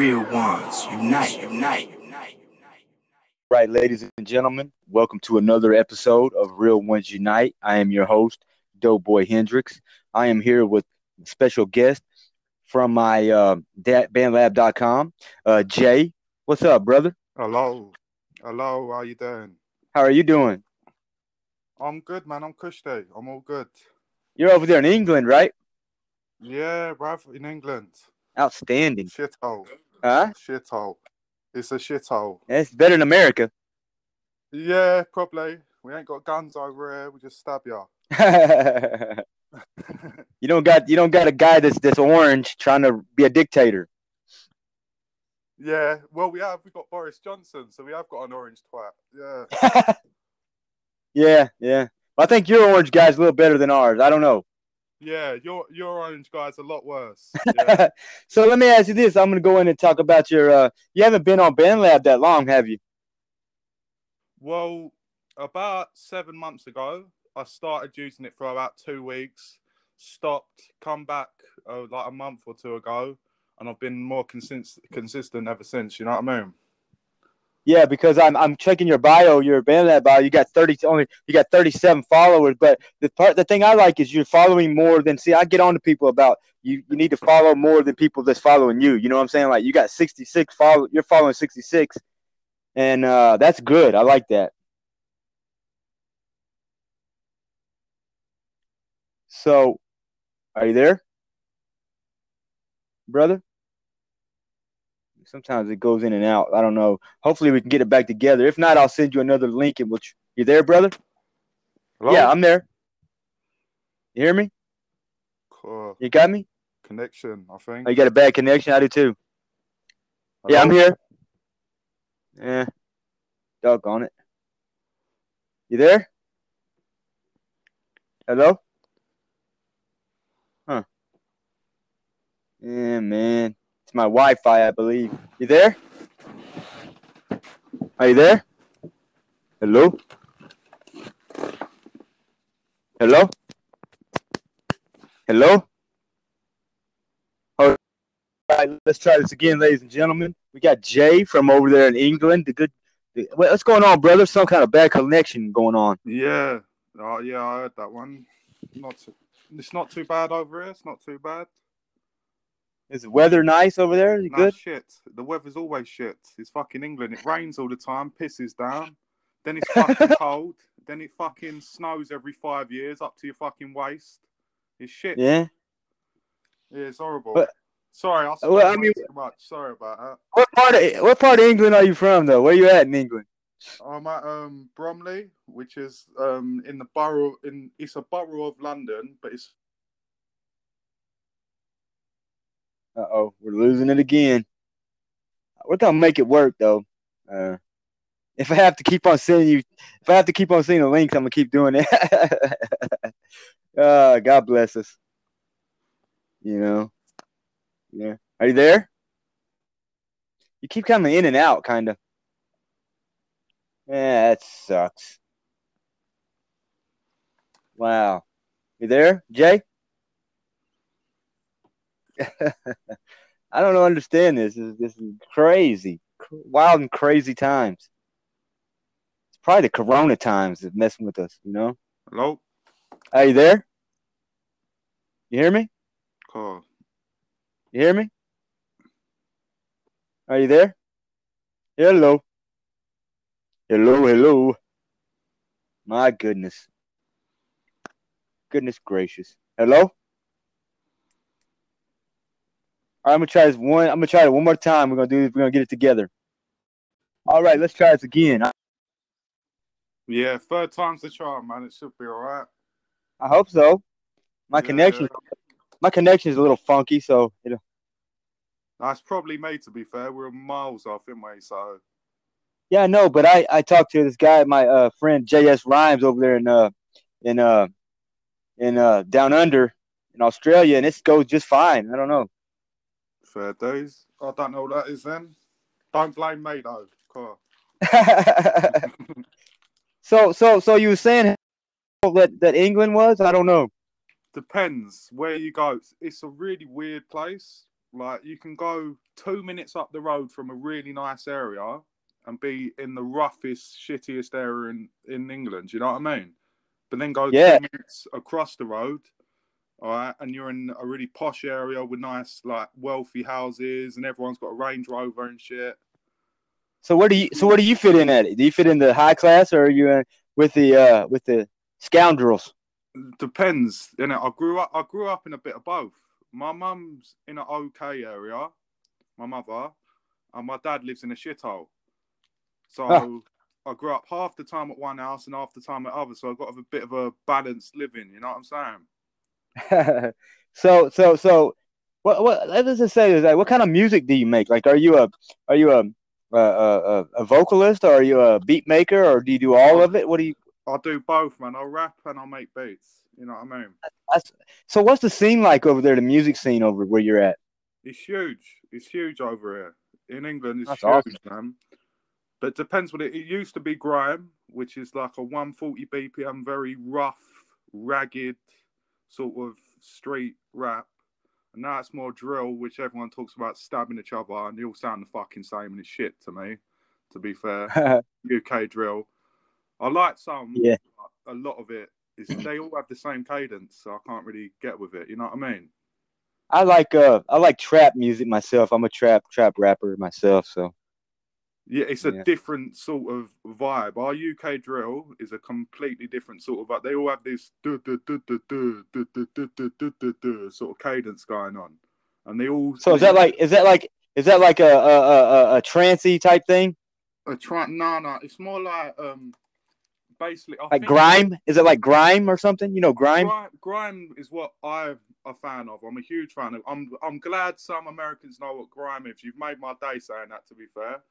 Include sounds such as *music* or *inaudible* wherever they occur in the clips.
Real ones, unite, unite, unite. Right, ladies and gentlemen, welcome to another episode of Real Ones Unite. I am your host, Doughboy Hendrix. I am here with a special guest from my uh, bandlab.com, uh, Jay. What's up, brother? Hello. Hello, how you doing? How are you doing? I'm good, man. I'm Kushte. I'm all good. You're over there in England, right? Yeah, bruv, in England. Outstanding. Shithole. Huh? Shithole. It's a shithole. Yeah, It's better than America. Yeah, probably. We ain't got guns over here. We just stab ya. *laughs* *laughs* you don't got you don't got a guy that's that's orange trying to be a dictator. yeah, well, we have. We got Boris Johnson, so we have got an orange twat. Yeah. *laughs* yeah, yeah. I think your orange guy's a little better than ours. I don't know. Yeah, your your orange guy's a lot worse. *laughs* Yeah. so let me ask you this. I'm gonna go in and talk about your uh you haven't been on BandLab that long, have you? well, about seven months ago, I started using it for about two weeks. Stopped, come back uh, like a month or two ago, and I've been more consist- consistent ever since. You know what I mean? Yeah, because I'm I'm checking your bio, your BandLab bio. You got 30 only you got 37 followers, but the part the thing I like is you're following more than see I get on to people about you you need to follow more than people that's following you. You know what I'm saying? Like you got 66 follow you're following 66 and uh that's good. I like that. So, are you there? Brother? Sometimes it goes in and out. I don't know. Hopefully we can get it back together. If not, I'll send you another link in which you there, brother? Hello? Yeah, I'm there. You hear me? Cool. You got me? connection. I think. Oh, you got a bad connection? I do too. Yeah, I'm here. Yeah. Dog Doggone it. You there? Hello? Huh. Yeah, man. My Wi Fi, I believe. You there? Are you there? Hello? Hello? Hello? All right, let's try this again, ladies and gentlemen. We got Jay from over there in England. The good. what's going on, brother? Some kind of bad connection going on. Yeah. Oh, yeah. I heard that one. Not. Too, it's not too bad over here. It's not too bad. Is the weather nice over there? Is it Nah, good? shit. The weather's always shit. It's fucking England. It rains all the time, pisses down. Then it's fucking *laughs* cold. Then it fucking snows every five years up to your fucking waist. It's shit. Yeah. Yeah, it's horrible. But- Sorry, I Well, I mean- too much. Sorry about that. What part of what part of England are you from, though? Where you at in England? I'm at um, Bromley, which is um, in the borough. In it's a borough of London, but it's Uh oh, we're losing it again. We're gonna make it work though. Uh, if I have to keep on sending you, if I have to keep on sending the links, I'm gonna keep doing it. *laughs* uh, God bless us. You know. Yeah. Are you there? You keep coming in and out, kind of. Yeah, that sucks. Wow. You there, Jay? *laughs* I don't understand this. This is, this is crazy, wild and crazy times. It's probably the Corona times that's messing with us. You know? hello. Are you there? You hear me? Call. You hear me? Are you there? Hello. Hello, hello. My goodness. Goodness gracious. Hello? All right, I'm gonna try this one. I'm gonna try it one more time. We're gonna do this. We're gonna get it together. All right, let's try this again. Yeah, third time's the charm, man. It should be all right. I hope so. My Yeah, connection, my connection is a little funky, so it'll, That's probably me, to be fair. We're miles off, in we? So Yeah, I know, but I I talked to this guy, my uh friend JS Rhymes over there in uh in uh in uh down under in Australia, and it goes just fine. I don't know. Fair days. I don't know what that is then. Don't blame me though. Cool. *laughs* so so so you were saying that that England was? I don't know. Depends where you go. It's, it's a really weird place. Like you can go two minutes up the road from a really nice area and be in the roughest, shittiest area in, in England. You know what I mean? But then go Yeah. two minutes across the road, all right, and you're in a really posh area with nice, like wealthy houses, and everyone's got a Range Rover and shit. So where do you so where do you fit in at it? Do you fit in the high class or are you in with the uh with the scoundrels? Depends, you know. I grew up. I grew up in a bit of both. My mum's in an okay area, my mother, and my dad lives in a shithole. So. I grew up half the time at one house and half the time at other. So I got a bit of a balanced living. You know what I'm saying? *laughs* so so so what what let's just say is like what kind of music do you make? Like are you a are you a a, a, a vocalist or are you a beat maker or do you do all of it? What do you I do both, man. I rap and I make beats. You know what I mean? that's, so what's the scene like over there, the music scene over where you're at? It's huge. It's huge over here in England. It's That's huge, man. But it depends what it. It used to be grime, which is like a 140 BPM, very rough, ragged, sort of street rap. And now it's more drill, which everyone talks about stabbing each other, and they all sound the fucking same and it's shit to me. To be fair, *laughs* UK drill. I like some. Yeah. A lot of it is they all have the same cadence, so I can't really get with it. You know what I mean? I like uh I like trap music myself. I'm a trap trap rapper myself, so yeah, it's a yeah. different sort of vibe. Our UK drill is a completely different sort of vibe. They all have this sort of cadence going on, and they all. So is that like is that like is that like a a a, a trancy type thing? A tran? No, no. It's more like um, basically I like grime. Is it like grime or something? You know, grime. Grime, is what I'm a fan of. I'm a huge fan of. I'm I'm glad some Americans know what grime is. You've made my day saying that. To be fair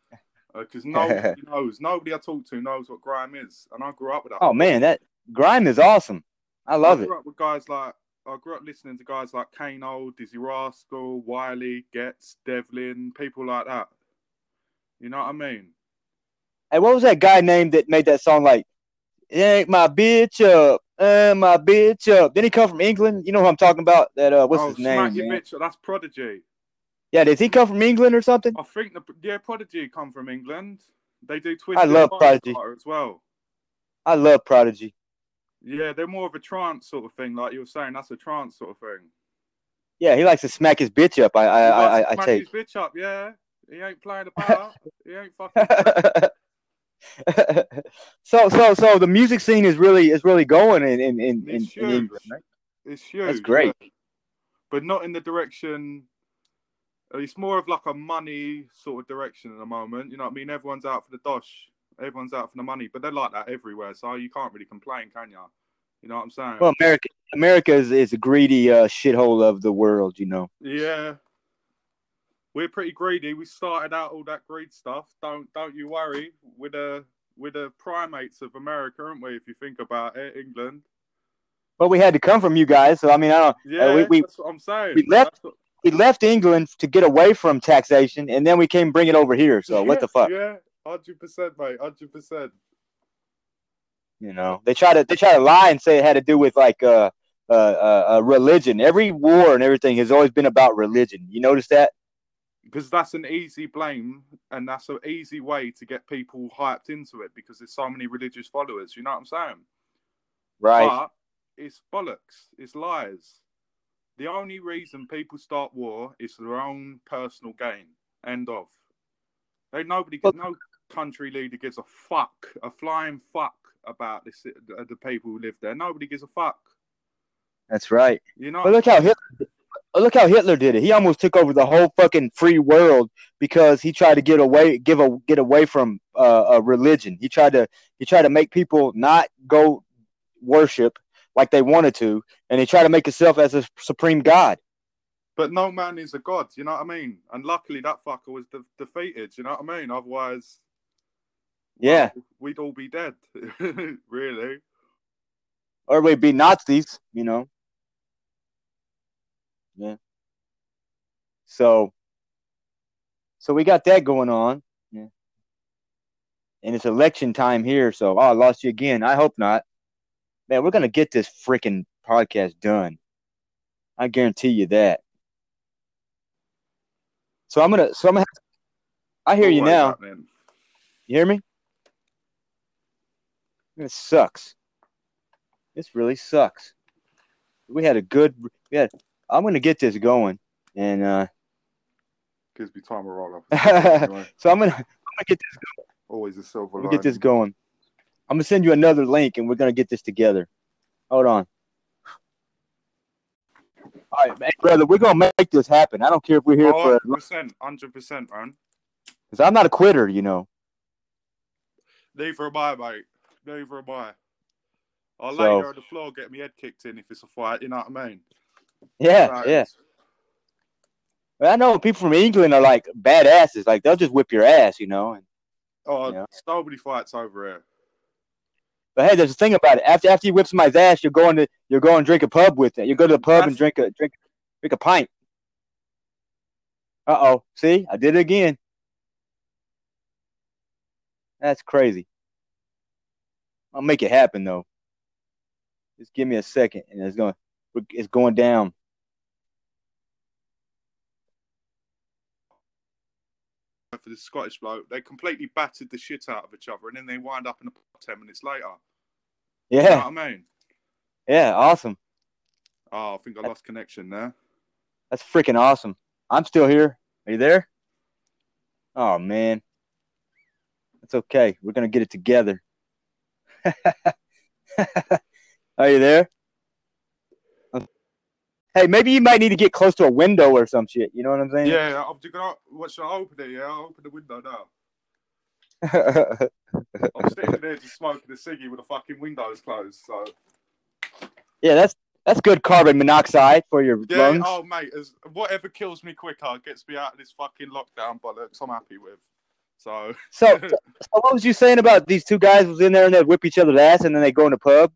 because *laughs* nobody knows. Nobody I talk to knows what grime is, and I grew up with that. Oh man, that grime is awesome. I love I it. grew up with guys like I grew up listening to guys like Kano, Dizzee Rascal, Wiley, Ghetts, Devlin, people like that. You know what I mean? Hey, what was that guy named that made that song like Yank my bitch up, uh, my bitch up. Didn't he come from England? You know who I'm talking about? That uh what's oh, his smack name? your man? bitch. That's Prodigy. Yeah, does he come from England or something? I think the yeah Prodigy come from England. They do Twisted I love Prodigy. As well. I love Prodigy. Yeah, they're more of a trance sort of thing, like you were saying. That's a trance sort of thing. Yeah, he likes to smack his bitch up. I I I, I, I smack take. his bitch up. Yeah, he ain't playing about. *laughs* he ain't fucking. *laughs* so so so the music scene is really is really going in in in, in, It's in huge. England, right? It's huge. great. yeah. But not in the direction. It's more of like a money sort of direction at the moment. You know what I mean? Everyone's out for the dosh. Everyone's out for the money, but they're like that everywhere. So you can't really complain, can you? You know what I'm saying? Well, America America is, is a greedy uh, shithole of the world. You know. yeah. We're pretty greedy. We started out all that greed stuff. Don't don't you worry. We're the we're the primates of America, aren't we? If you think about it, England. But we had to come from you guys, so I mean, I don't. Yeah, we- we- that's what I'm saying. we left- what- We left England to get away from taxation, and then we came bring it over here. So what the fuck? Yeah, hundred percent, mate. Hundred percent. You know, they try to they try to lie and say it had to do with like uh, uh, uh, uh religion. Every war and everything has always been about religion. You notice that? Because that's an easy blame, and that's an easy way to get people hyped into it. Because there's so many religious followers. You know what I'm saying? Right. But it's bollocks. It's lies. The only reason people start war is for their own personal gain. End of. They nobody, Well- no country leader gives a fuck, a flying fuck about this, the, the people who live there. Nobody gives a fuck. That's right. You know. But look how Hitler, look how Hitler did it. He almost took over the whole fucking free world because he tried to get away, give a get away from uh, a religion. He tried to he tried to make people not go worship like they wanted to, and they try to make itself as a supreme god. But no man is a god, you know what I mean? And luckily that fucker was de- defeated, you know what I mean? Otherwise, Yeah, well, we'd all be dead, *laughs* really. or we'd be Nazis, you know. Yeah. So, so we got that going on. Yeah. And it's election time here, so oh, I lost you again. I hope not. Man, we're gonna get this freaking podcast done. I guarantee you that. So I'm gonna. So I'm gonna. Have, I hear you now. You hear me? It sucks. This really sucks. We had a good. We had. I'm gonna get this going, and uh, Gives me time to roll up. so I'm gonna. I'm gonna get this. Going. Always a silver get this going. I'm gonna send you another link, and we're gonna get this together. Hold on. All right, man, brother, we're gonna make this happen. I don't care if we're here for, hundred percent, hundred percent, man. because I'm not a quitter, you know. Neither am I, mate. for a I. I'll So- lay on the floor, get my head kicked in if it's a fight. You know what I mean? Yeah, Right. yeah. I know people from England are like badasses. Like they'll just whip your ass, you know. And, Oh, Yeah. nobody fights over here. But hey, there's a thing about it. After after you whip somebody's ass, you're going to you're going to drink a pub with it. You go to the pub and drink a drink drink a pint. Uh oh. See, I did it again. That's crazy. I'll make it happen though. Just give me a second, and it's going it's going down. For the Scottish bloke, they completely battered the shit out of each other, and then they wind up in a pub ten minutes later. You know Yeah, I mean? yeah, awesome. Oh, I think I lost connection there. That's freaking awesome. I'm still here. Are you there? Oh man. That's okay. We're gonna get it together. *laughs* Are you there? Hey, maybe you might need to get close to a window or some shit. You know what I'm saying? Yeah, I'm just gonna. What should I open it? Yeah, I'll open the window now. I'm sitting *laughs* there just smoking a ciggy with the fucking windows closed. So yeah, that's that's good carbon monoxide for your yeah, lungs. oh mate, as whatever kills me quicker gets me out of this fucking lockdown bollocks. I'm happy with. So So, *laughs* so what was you saying about these two guys was in there and they'd whip each other's ass and then they go in the pub?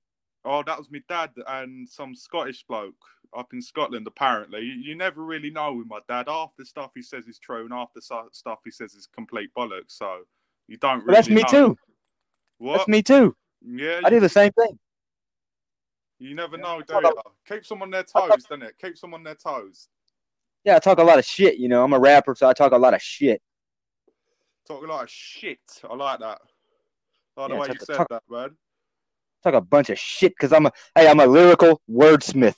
Oh, that was my dad and some Scottish bloke up in Scotland. Apparently, you, you never really know with my dad. Half the stuff he says is true, and half the stuff he says is complete bollocks. So you don't really. Well, that's me know. too. What? That's me too. Yeah, I do the same thing. you never know, do you? Keep them on their toes, doesn't it? Keep them on their toes. Yeah, I talk a lot of shit. You know, I'm a rapper, so I talk a lot of shit. Talk a lot of shit. I like that. I like the Yeah, way you said talk- that, man. talk a bunch of shit because I'm a hey, I'm a lyrical wordsmith.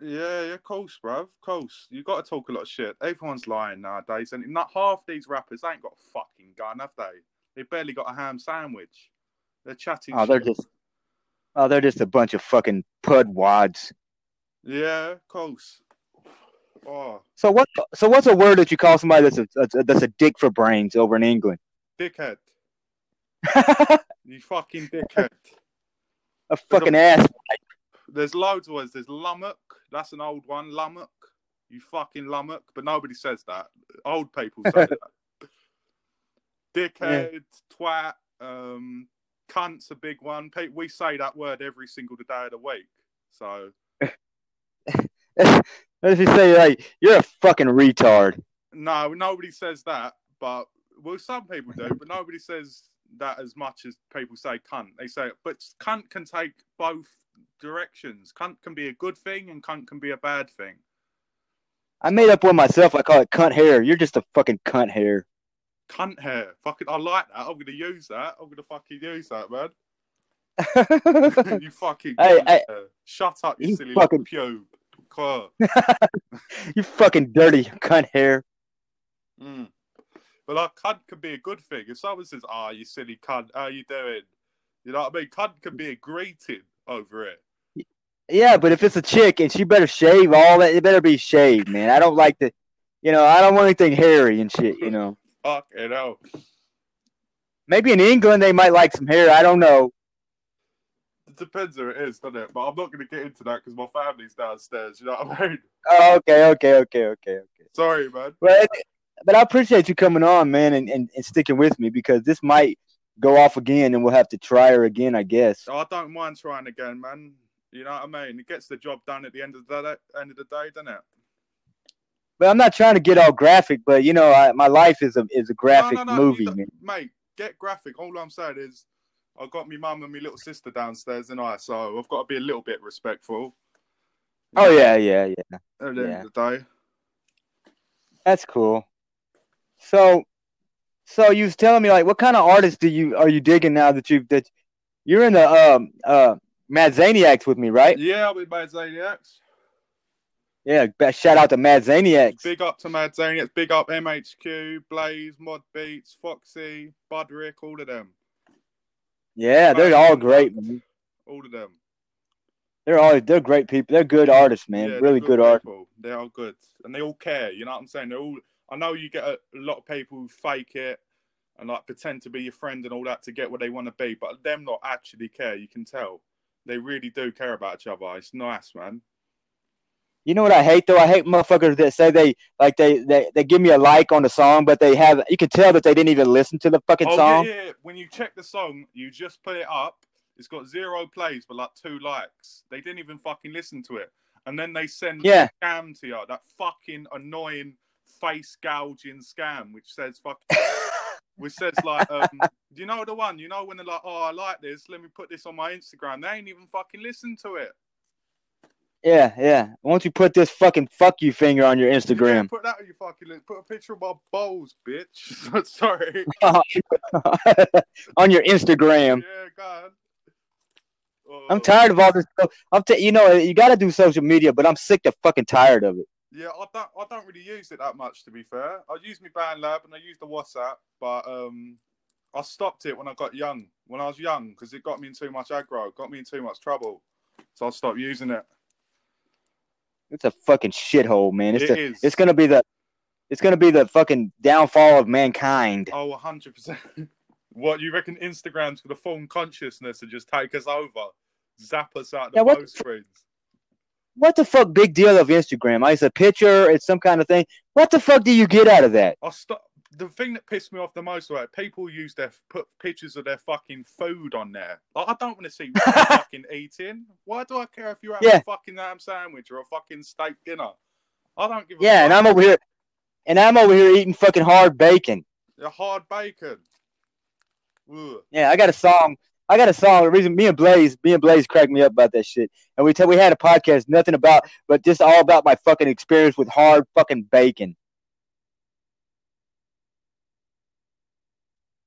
Yeah, yeah, of course, bruv. Of course. You got to talk a lot of shit. Everyone's lying nowadays, and not half these rappers ain't got a fucking gun, have they? They barely got a ham sandwich. They're chatting. Oh, they're just oh, they're just a bunch of fucking pud wads. Yeah, of course. Oh, So what? So what's a word that you call somebody that's a, that's a that's a dick for brains over in England? dickhead. *laughs* You fucking dickhead. A fucking ass. There's loads of words. There's lummock. That's an old one. Lummock. You fucking lummock. But nobody says that. Old people say *laughs* that. Dickhead, twat, um, cunt's a big one. We say that word every single day of the week. So *laughs* Let's just say like you're a fucking retard. no, nobody says that. But well, some people do, but nobody says that as much as people say cunt. They say, but cunt can take both directions. Cunt can be a good thing, and cunt can be a bad thing. I made up one myself. I call it cunt hair. You're just a fucking cunt hair. Cunt hair. Fucking, I like that. I'm gonna use that. I'm gonna fucking use that, man. *laughs* you fucking. Hey, hey. Shut up, you, You silly fucking- pube. *laughs* You fucking dirty cunt hair. Mm. But like, cunt can be a good thing. If someone says, "Ah, you silly cunt, how you doing?" You know what I mean? Cunt can be a greeting over it. Yeah, but if it's a chick and she better shave all that, it better be shaved, man. I don't like the, you know, I don't want anything hairy and shit. You know, Fuck it out. maybe in England they might like some hair. I don't know. It depends who it is, doesn't it? But I'm not gonna get into that because my family's downstairs. You know what I mean? Oh, okay, okay, okay, okay, okay. Sorry, man. But but I appreciate you coming on, man, and, and, and sticking with me because this might go off again, and we'll have to try her again, I guess. Oh, I don't mind trying again, man. You know what I mean? It gets the job done at the end of the day, end of the day, doesn't it? But I'm not trying to get all graphic, but you know, I, my life is a is a graphic no, no, no, movie, man. mate. Get graphic. All I'm saying is, I've got my mum and my little sister downstairs, and I, so I've got to be a little bit respectful. Oh yeah, yeah, yeah. At the end of the day, That's cool. So, so you was telling me like, what kind of artists do you are you digging now that you that you're in the um uh Mad Zaniacs with me, right? Yeah, I'll be Mad Zaniacs. Yeah. Shout out to Mad Zaniacs. Big up to Mad Zaniacs. Big up MHQ, Blaze, Mod Beats, Foxy, Budrick, all of them. Yeah, they're all great, man. All of them. They're all they're great people. They're good artists, man. Yeah, really good, art. people. They're all good, and they all care. You know what I'm saying? They're all. I know you get a, lot of people who fake it and like pretend to be your friend and all that to get what they want to be, but them not actually care. You can tell they really do care about each other. It's nice, man. You know what I hate though? I hate motherfuckers that say they like they, they they give me a like on the song, but they have you can tell that they didn't even listen to the fucking Oh song. yeah, yeah. When you check the song, you just put it up. It's got zero plays but like two likes. They didn't even fucking listen to it, and then they send Yeah. scam to you. That fucking annoying face gouging scam, which says fuck, *laughs* which says like, um, do you know the one? You know when they're like, oh, I like this. Let me put this on my Instagram. They ain't even fucking listen to it. Yeah, yeah. Don't you put this fucking fuck you finger on your Instagram? put that on your fucking. Put a picture of my balls, bitch. *laughs* Sorry. *laughs* on your Instagram. Yeah, God. Oh. I'm tired of all this stuff. I'm t- you know, you got to do social media, but I'm sick to fucking tired of it. Yeah, I don't. I don't really use it that much, to be fair. I use my BandLab and I use the WhatsApp, but um, I stopped it when I got young. When I was young, because it got me in too much aggro, got me in too much trouble, so I stopped using it. It's a fucking shithole, man. It's It a, is. it's gonna be the it's gonna be the fucking downfall of mankind. Oh, hundred percent. *laughs* What you reckon? Instagram's gonna form consciousness and just take us over, zap us out the Yeah, screens. What the fuck big deal of Instagram? It's a picture, it's some kind of thing. What the fuck do you get out of that? I stop. The thing that pissed me off the most was people use their put pictures of their fucking food on there. Like, I don't want to see what you're *laughs* fucking eating. Why do I care if you're having Yeah. a fucking ham sandwich or a fucking steak dinner? I don't give a Yeah, and. I'm over here and I'm over here eating fucking hard bacon. The hard bacon. Ugh. Yeah, I got a song. I got a song. The reason me and Blaze, me and Blaze cracked me up about that shit. And we tell we had a podcast, nothing about, but just all about my fucking experience with hard fucking bacon.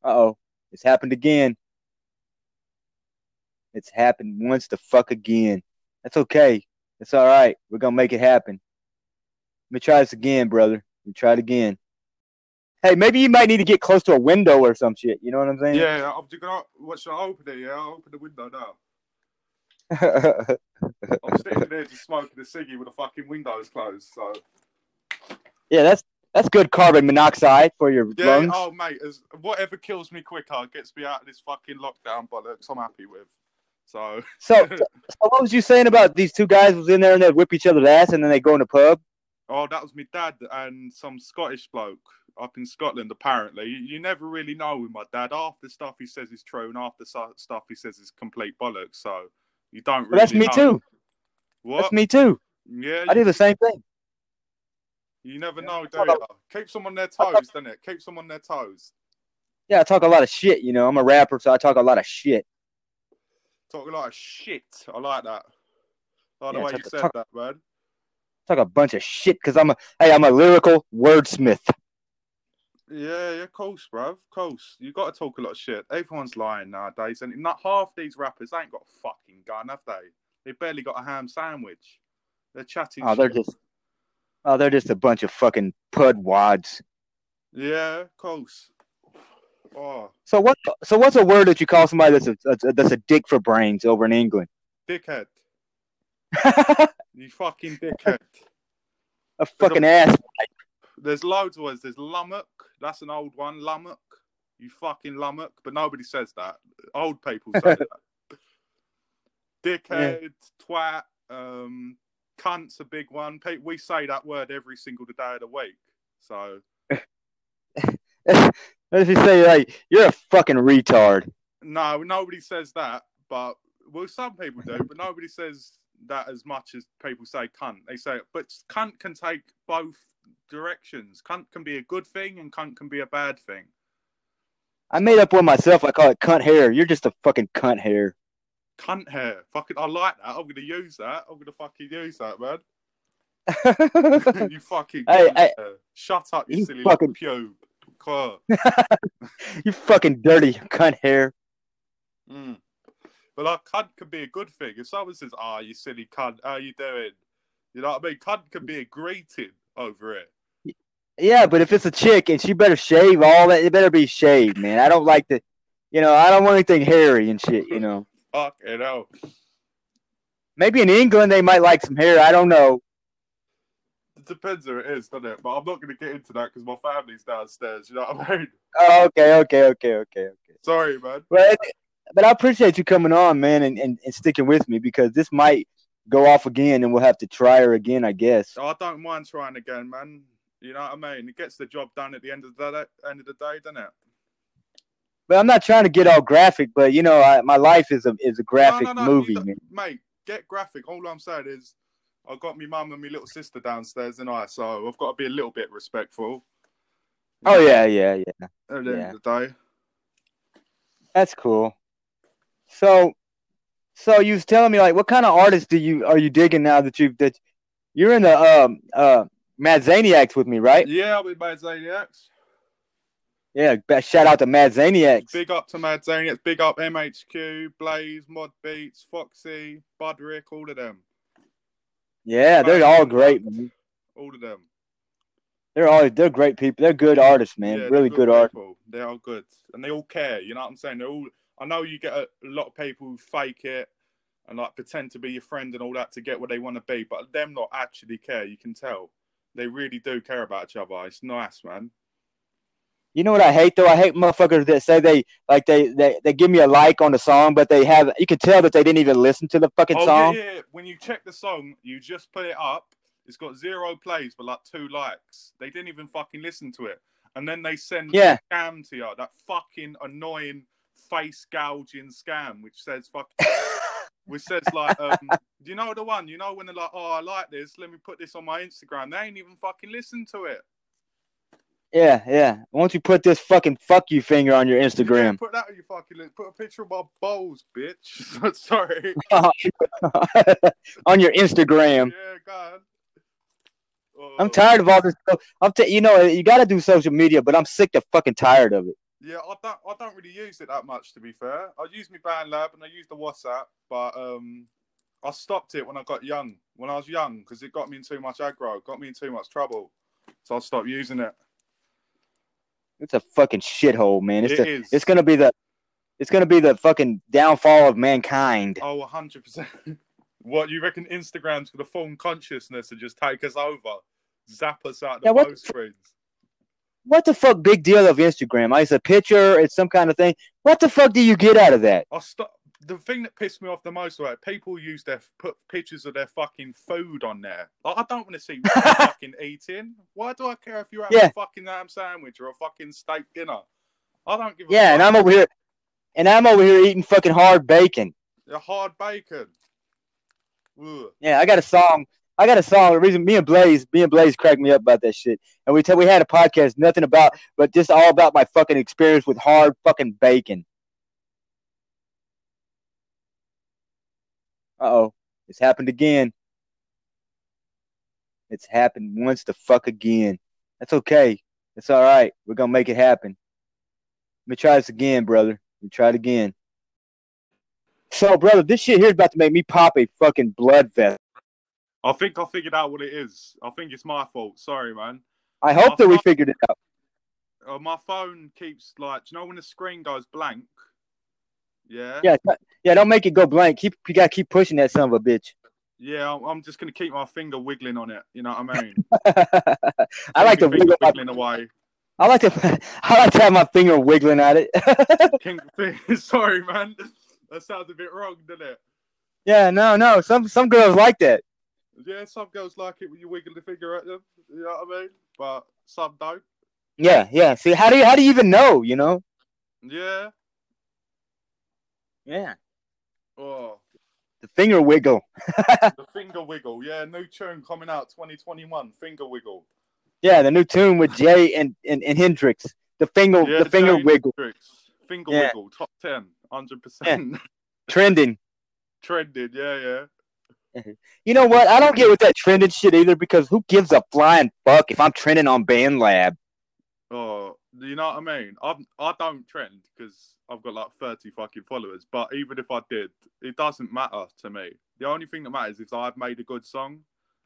Uh oh, it's happened again. It's happened once the fuck again. That's okay. It's all right. We're gonna make it happen. Let me try this again, brother. Let me try it again. Hey, maybe you might need to get close to a window or some shit. You know what I'm saying? Yeah, I'm just gonna. Oh, what should I open it? Yeah, I'll open the window now. *laughs* I'm sitting there just smoking a ciggy with the fucking windows closed. So yeah, that's that's good carbon monoxide for your yeah. lungs. Oh mate, as, whatever kills me quicker gets me out of this fucking lockdown bollocks. I'm happy with. So *laughs* So, so what was you saying about these two guys was in there and they whip each other's ass and then they go in the pub? Oh, that was my dad and some Scottish bloke up in Scotland. Apparently, you, you never really know with my dad. Half the stuff he says is true, and half the stuff he says is complete bollocks. So you don't really. Well, that's me know. too. What? That's me too. Yeah, I do the same thing. you never know, do talk you? about- Keeps them on their I talk- toes, doesn't it? Keeps them on their toes. Yeah, I talk a lot of shit. You know, I'm a rapper, so I talk a lot of shit. Talk a lot of shit. I like that. I like the way you said talk- that, man. Talk a bunch of shit because I'm a hey, I'm a lyrical wordsmith. Yeah, yeah, of course, bruv. Of course. You got to talk a lot of shit. Everyone's lying nowadays, and not half these rappers ain't got a fucking gun, have they? They barely got a ham sandwich. They're chatting. Oh, they're just oh, they're just a bunch of fucking pud wads. Yeah, of course. Oh, So what? So what's a word that you call somebody that's a, that's a, that's a dick for brains over in England? dickhead. *laughs* a You fucking dickhead. A fucking ass. There's loads of words. There's lummock. That's an old one. Lummock. You fucking lummock. But nobody says that. Old people say *laughs* that. Dickhead, twat, um, cunt's a big one. We say that word every single day of the week. So *laughs* if you say like you're a fucking retard? no, nobody says that. But well, some people do, but nobody says that as much as people say cunt. They say, but cunt can take both directions. Cunt can be a good thing, and cunt can be a bad thing. I made up one myself. I call it cunt hair. You're just a fucking cunt hair. cunt hair. Fucking, I like that. I'm gonna use that. I'm gonna fucking use that, man. *laughs* *laughs* you fucking Hey, hey. Shut up, you, You silly fucking- pube. *laughs* You fucking dirty cunt hair. Mm. But like, cunt can be a good thing. If someone says, "Ah, you silly cunt, how you doing?" You know what I mean? Cunt can be a greeting over it. Yeah, but if it's a chick and she better shave all that, it better be shaved, man. I don't like the, you know, I don't want anything hairy and shit. You know, Fuck you know. maybe in England they might like some hair. I don't know. It depends who it is, doesn't it? But I'm not going to get into that because my family's downstairs. You know what I mean? Oh, okay, okay, okay, okay, okay. Sorry, man. But but I appreciate you coming on, man, and, and, and sticking with me because this might go off again, and we'll have to try her again, I guess. Oh, I don't mind trying again, man. You know what I mean? It gets the job done at the end of the day, end of the day, doesn't it? But I'm not trying to get all graphic, but you know, I, my life is a is a graphic no, no, no, movie, man. mate. Get graphic. All I'm saying is, I've got my mum and my little sister downstairs, and I, so I've got to be a little bit respectful. Oh yeah, yeah, yeah. At the Yeah. end of the day. That's cool. So, so you was telling me like, what kind of artists do you are you digging now that you that you're in the um uh Mad Zaniacs with me, right? Yeah, I'll be Mad Zaniacs. Yeah. Shout out to Mad Zaniacs. Big up to Mad Zaniacs. Big up MHQ, Blaze, Mod Beats, Foxy, Bud Rick, all of them. Yeah, they're all great, man. All of them. They're all they're great people. They're good artists, man. Yeah, really good, art. people. They are all good, and they all care. You know what I'm saying? They're all. I know you get a, lot of people who fake it and like pretend to be your friend and all that to get what they want to be, but them not actually care. You can tell they really do care about each other. It's nice, man. You know what I hate though? I hate motherfuckers that say they like they, they they give me a like on the song, but they have you can tell that they didn't even listen to the fucking Oh song. yeah, yeah. When you check the song, you just put it up. It's got zero plays, but like two likes. They didn't even fucking listen to it, and then they send Yeah. scam to you. That fucking annoying face gouging scam, which says fucking, *laughs* which says like, um, do you know the one? You know when they're like, oh, I like this. Let me put this on my Instagram. They ain't even fucking listen to it. Yeah, yeah. Once you put this fucking fuck you finger on your Instagram, put that on your fucking list. Put a picture of my balls, bitch. *laughs* Sorry. *laughs* on your Instagram. Yeah, God. I'm tired of all this. I'm t- you know you got to do social media, but I'm sick to fucking tired of it. Yeah, I don't. I don't really use it that much, to be fair. I use my BandLab and I use the WhatsApp, but um, I stopped it when I got young. When I was young, because it got me in too much aggro, got me in too much trouble, so I stopped using it. It's a fucking shithole, man. It's It the, is. it's gonna be the it's gonna be the fucking downfall of mankind. Oh, hundred percent. *laughs* What you reckon? Instagram's gonna form consciousness and just take us over, zap us out the Yeah, post screens. What the fuck big deal of Instagram? It's a picture, it's some kind of thing. What the fuck do you get out of that? I stop. The thing that pissed me off the most was people use their put pictures of their fucking food on there. Like, I don't want to see *laughs* what you're fucking eating. Why do I care if you're having Yeah. a fucking ham sandwich or a fucking steak dinner? I don't give a Yeah, and. I'm over here and I'm over here eating fucking hard bacon. The hard bacon. Ugh. Yeah, I got a song. I got a song. The reason me and Blaze, me and Blaze cracked me up about that shit. And we tell we had a podcast, nothing about, but just all about my fucking experience with hard fucking bacon. Uh oh, it's happened again. It's happened once the fuck again. That's okay. It's all right. We're gonna make it happen. Let me try this again, brother. Let me try it again. So, brother, this shit here is about to make me pop a fucking blood vessel. I think I figured out what it is. I think it's my fault. Sorry, man. I hope that we figured it out. Uh, my phone keeps like, you know when the screen goes blank? Yeah. Yeah, yeah. Don't make it go blank. Keep you gotta keep pushing that son of a bitch. Yeah, I'm- just gonna keep my finger wiggling on it. You know what I mean? *laughs* I like to wiggle finger my, wiggling away. I like to *laughs* I like to have my finger wiggling at it. *laughs* Sorry, man. That sounds a bit wrong, doesn't it? yeah, no, no. Some some girls like that. Yeah, some girls like it when you wiggle the finger at them. You know what I mean? But some don't. Yeah, yeah. See, how do you how do you even know? You know? Yeah. Yeah. Oh, The finger wiggle. *laughs* the finger wiggle. Yeah, new tune coming out 2021. Finger wiggle. Yeah, the new tune with Jay and and, and Hendrix. The finger Yeah, the finger Jane wiggle Hendrix. Finger Yeah. wiggle. Top 10. 100%. trending. *laughs* Trended. Yeah, yeah. *laughs* You know what? I don't get with that trending shit either because who gives a flying fuck if I'm trending on BandLab? Oh, you know what I mean? I'm, I don't trend because I've got like 30 fucking followers. But even if I did, it doesn't matter to me. The only thing that matters is I've made a good song.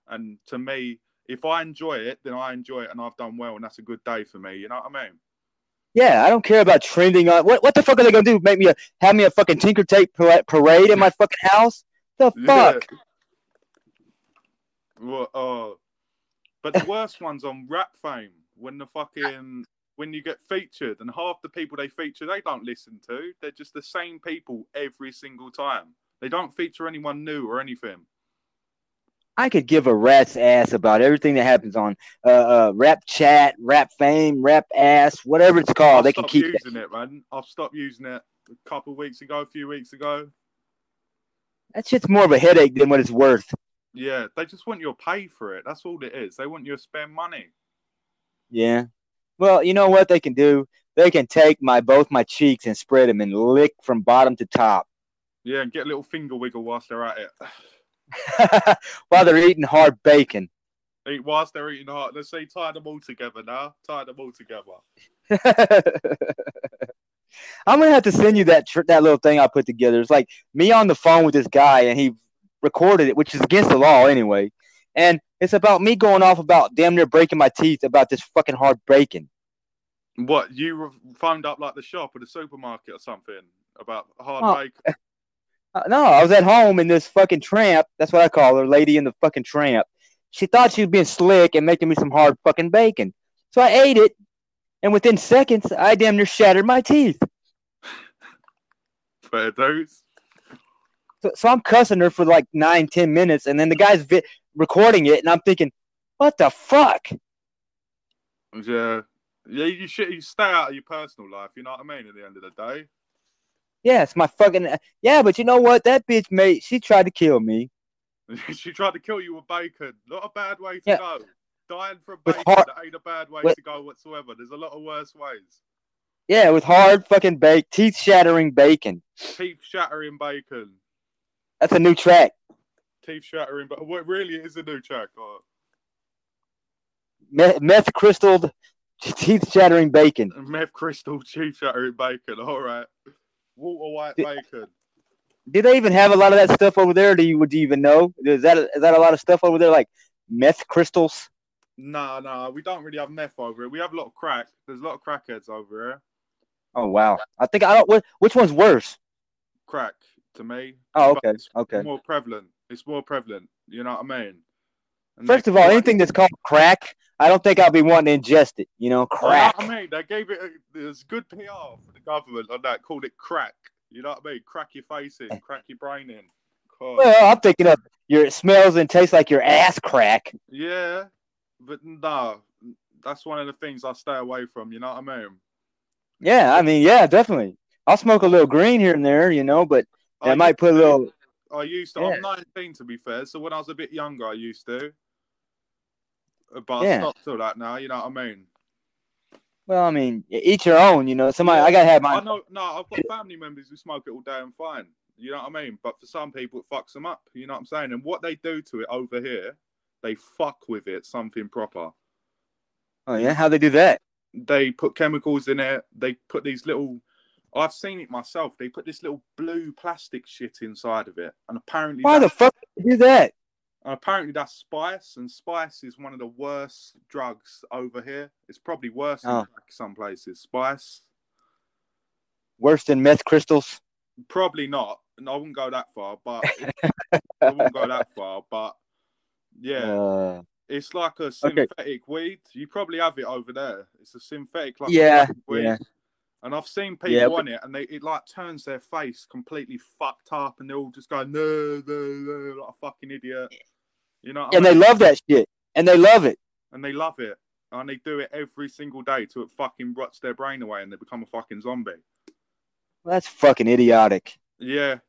And to me, if I enjoy it, then I enjoy it and I've done well. And that's a good day for me. You know what I mean? Yeah, I don't care about trending on. What what the fuck are they gonna do? Make me a have me a fucking Tinker Tape parade in my fucking house? The fuck? Yeah. Well, uh, but the worst one's on Rap Fame when the fucking when you get featured and half the people they feature they don't listen to. They're just the same people every single time. They don't feature anyone new or anything. I could give a rat's ass about everything that happens on uh, uh Rap Chat, Rap Fame, Rap Ass, whatever it's called. Oh, they can keep that. using it, man. I've stopped using it a couple weeks ago, a few weeks ago. That shit's more of a headache than what it's worth. Yeah, they just want your pay for it. That's all it is. They want you to spend money. Yeah. Well, you know what they can do? They can take my both my cheeks and spread them and lick from bottom to top Yeah, and get a little finger wiggle whilst they're at it. *laughs* while they're eating hard bacon. Eat whilst they're eating hard. Let's say tie them all together now. Tie them all together. *laughs* I'm gonna have to send you that tr- that little thing I put together. It's like me on the phone with this guy, and he recorded it, which is against the law anyway. And it's about me going off about damn near breaking my teeth about this fucking hard bacon. What you phoned up like the shop or the supermarket or something about hard Oh. bacon? *laughs* Uh, no, I was at home, and this fucking tramp, that's what I call her, lady in the fucking tramp. She thought she was being slick and making me some hard fucking bacon. So I ate it, and within seconds, I damn near shattered my teeth. *laughs* Fair dues. So, so I'm cussing her for like nine, ten minutes, and then the guy's vi- recording it, and I'm thinking, what the fuck? Yeah. Yeah, you should you stay out of your personal life, you know what I mean, at the end of the day. Yeah, it's my fucking yeah, but you know what? That bitch mate, she tried to kill me. *laughs* she tried to kill you with bacon. Not a bad way to Yeah. go. Dying from bacon that ain't a bad way with- to go whatsoever. There's a lot of worse ways. Yeah, with hard fucking bake, teeth shattering bacon. Teeth shattering bacon. That's a new track. Teeth shattering but what really is a new track. Oh, Meth, meth crystal, *laughs* teeth shattering bacon. meth crystal teeth shattering bacon. All right. Walter White Did- bacon. Do they even have a lot of that stuff over there? Do you would you even know? Is that is that a lot of stuff over there like meth crystals? Nah, nah, we don't really have meth over here. We have a lot of crack. There's a lot of crackheads over here. Oh wow. I think I don't. Which one's worse? Crack to me. Oh okay, okay. more prevalent. It's more prevalent. You know what I mean? And First of all, anything that's called crack, I don't think I'll be wanting to ingest it. You know, You know crack. I mean? They gave it. A, there's good PR for the government on that. Called it crack. You know what I mean? Crack your face in, crack your brain in. God. Well, I'm thinking of your it smells and tastes like your ass crack. yeah, but no, that's one of the things I stay away from. You know what I mean? Yeah, I mean, yeah, definitely. I'll smoke a little green here and there, you know, but I, I might put a little. I used to. Yeah. I'm 19 to be fair. So when I was a bit younger, I used to. But I stopped till that now. You know what I mean? Well, I mean, each your own, you know. Somebody, I gotta have I my. know. No, I've got family members who smoke it all day and fine. You know what I mean? But for some people, it fucks them up. You know what I'm saying? And what they do to it over here, they fuck with it something proper. Oh yeah, how they do that? They put chemicals in it. They put these little. I've seen it myself. They put this little blue plastic shit inside of it, and apparently, Why the fuck do that? apparently that's spice, and spice is one of the worst drugs over here. It's probably worse Oh. some places. Spice, Worse than meth crystals? probably not. And I wouldn't go that far, but *laughs* I wouldn't go that far. But yeah, Uh, it's like a synthetic weed. You probably have it over there. It's a synthetic like Yeah, weed. yeah. And I've seen people Yeah, but- on it, and they it like turns their face completely fucked up, and they're all just going no, no, no, like a fucking idiot. You know, what I and they love that shit, and they love it. and they love it, and they do it every single day till it fucking rots their brain away, and they become a fucking zombie. Well, that's fucking idiotic. Yeah.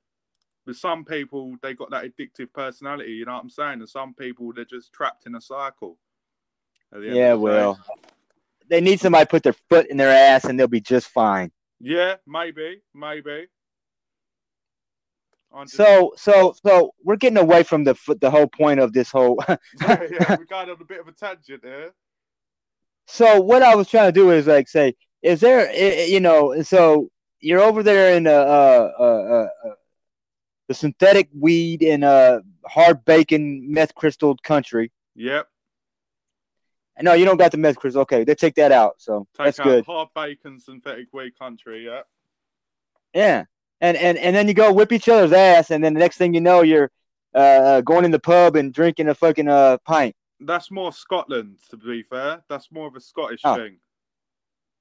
But some people they got that addictive personality, you know what I'm saying? And some people they're just trapped in a cycle. at the end Yeah, of the day. They need somebody to put their foot in their ass, and they'll be just fine. Yeah, maybe, maybe. So so so we're getting away from the the whole point of this whole. *laughs* *laughs* yeah, we got on a bit of a tangent here. so what I was trying to do is like say, is there you know so you're over there in the uh, uh, uh, uh, the synthetic weed and uh hard bacon meth crystalled country. Yep. No, you don't got the meth crystal. Okay, they take that out. So Take that's out good. hard bacon synthetic weed country. Yeah. Yeah, and and and then you go whip each other's ass, and then the next thing you know, you're uh going in the pub and drinking a fucking uh pint. That's more Scotland, to be fair. That's more of a Scottish Oh. thing.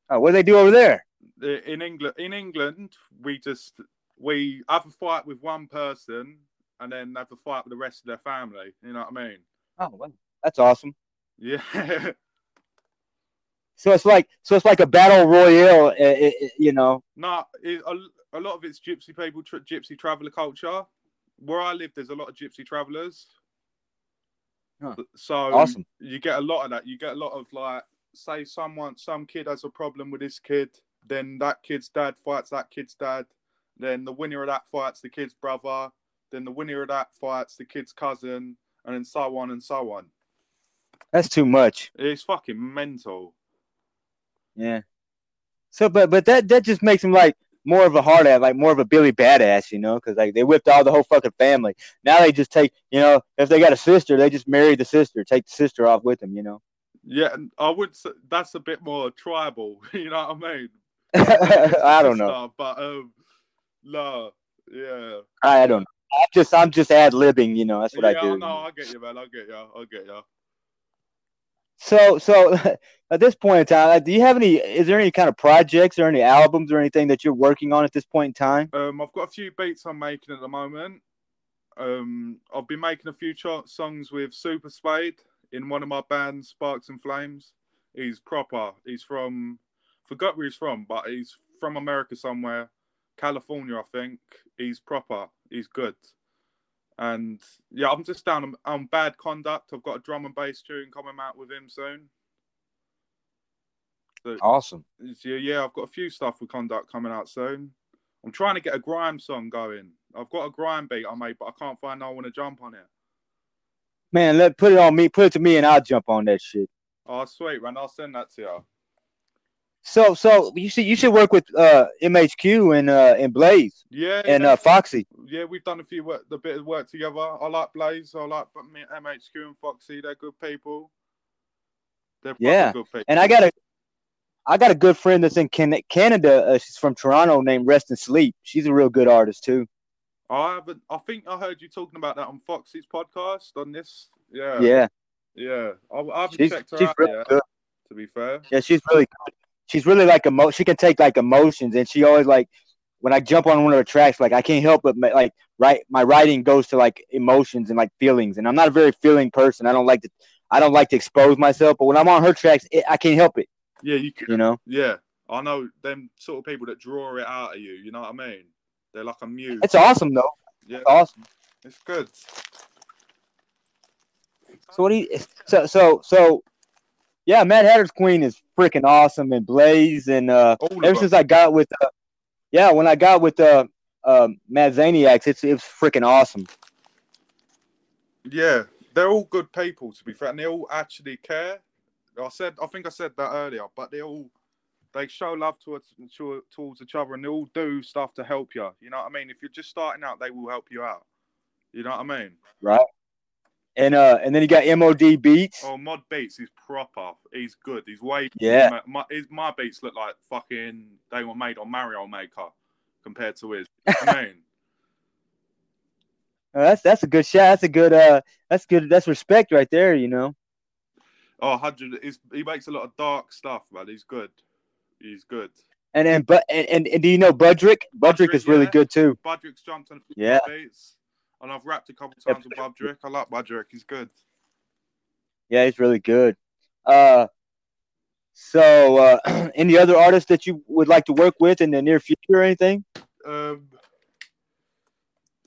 Oh, what do they do over there? In England, in England, we just we have a fight with one person and then have a fight with the rest of their family. You know what I mean? Oh, well, that's awesome. Yeah. *laughs* So it's like so it's like a battle royale, uh, uh, uh, you know. no, it, a, a lot of it's gypsy people, tra- gypsy traveller culture. Where I live, there's a lot of gypsy travellers. Huh. So Awesome. you get a lot of that. You get a lot of like, say, someone, some kid has a problem with this kid, then that kid's dad fights that kid's dad, then the winner of that fights the kid's brother, then the winner of that fights the kid's cousin, and then so on and so on. That's too much. It's fucking mental. Yeah. So, but but that that just makes him like more of a hard ass, like more of a Billy badass, you know, because like they whipped all the whole fucking family. Now they just take, you know, if they got a sister, they just marry the sister, take the sister off with them, you know. Yeah, and I would. say That's a bit more tribal. *laughs* You know what I mean? *laughs* I don't know. Stuff, but um, no, yeah. I don't know. I'm just I'm just ad libbing, you know. That's what yeah, I do. No, I get you, man. I get you. I get you. So so *laughs* at this point in time, do you have any? Is there any kind of projects or any albums or anything that you're working on at this point in time? Um, I've got a few beats I'm making at the moment. Um, I've been making a few ch- songs with Super Spade in one of my bands, Sparks and Flames. He's proper. He's from, forgot where he's from, but he's from America somewhere, California, I think. He's proper. He's good. And yeah, I'm just down on, on Bad Conduct. I've got a drum and bass tune coming out with him soon. So, Awesome. yeah, yeah, I've got a few stuff with Conduct coming out soon. I'm trying to get a grime song going. I've got a grime beat I made, but I can't find no one to jump on it. Man, let put it on me, put it to me, and I'll jump on that shit. Oh, sweet, man. I'll send that to you. So so you should you should work with uh MHQ and uh and Blaze Yeah, and uh Foxy. yeah, we've done a few work, a bit of work together. I like Blaze. I like MHQ and Foxy. They're good people. They're Yeah, good people. And I got a I got a good friend that's in Can- Canada. Uh, she's from Toronto, named Rest and Sleep. She's a real good artist too. I haven't. I think I heard you talking about that on Foxy's podcast on this. Yeah, Yeah, yeah. I, I haven't she's checked her she's out really yet. good. To be fair. Yeah, she's really good. She's really like emo. She can take like emotions, and she always like when I jump on one of her tracks, like I can't help but like right. My writing goes to like emotions and like feelings, and I'm not a very feeling person. I don't like to. I don't like to expose myself, but when I'm on her tracks, it, I can't help it. Yeah, you can. You know. Yeah, I know them sort of people that draw it out of you. You know what I mean? They're like a muse. It's awesome though. yeah, It's awesome. it's good. So what do you? So so so. Yeah, Mad Hatter's Queen is freaking awesome, and Blaze, and uh, ever since I got with, uh, yeah, when I got with uh, um, Mad Zaniacs, it's it's freaking awesome. Yeah, they're all good people to be fair, and they all actually care. I said, I think I said that earlier, but they all they show love towards towards each other, and they all do stuff to help you. You know what I mean? If you're just starting out, they will help you out. You know what I mean? And uh, and then you got MOD Beats. Oh, Mod Beats is proper. He's good. He's way. Yeah. My, my, his, my beats look like fucking. They were made on Mario Maker compared to his. I mean, Uh, *laughs* *laughs* that's that's a good shot. That's a good uh, that's good. That's respect right there. You know. oh, 100. He's, he makes a lot of dark stuff, man. He's good. He's good. And and but and, and, and do you know Budrick? Budrick Budrick, is really good too. Budrick's jumped on a few Yeah. beats, and I've rapped a couple times with Bob Budrick. I like Bob Budrick. He's good. Yeah, he's really good. Uh, so uh, *clears throat* any other artists that you would like to work with in the near future or anything? Um,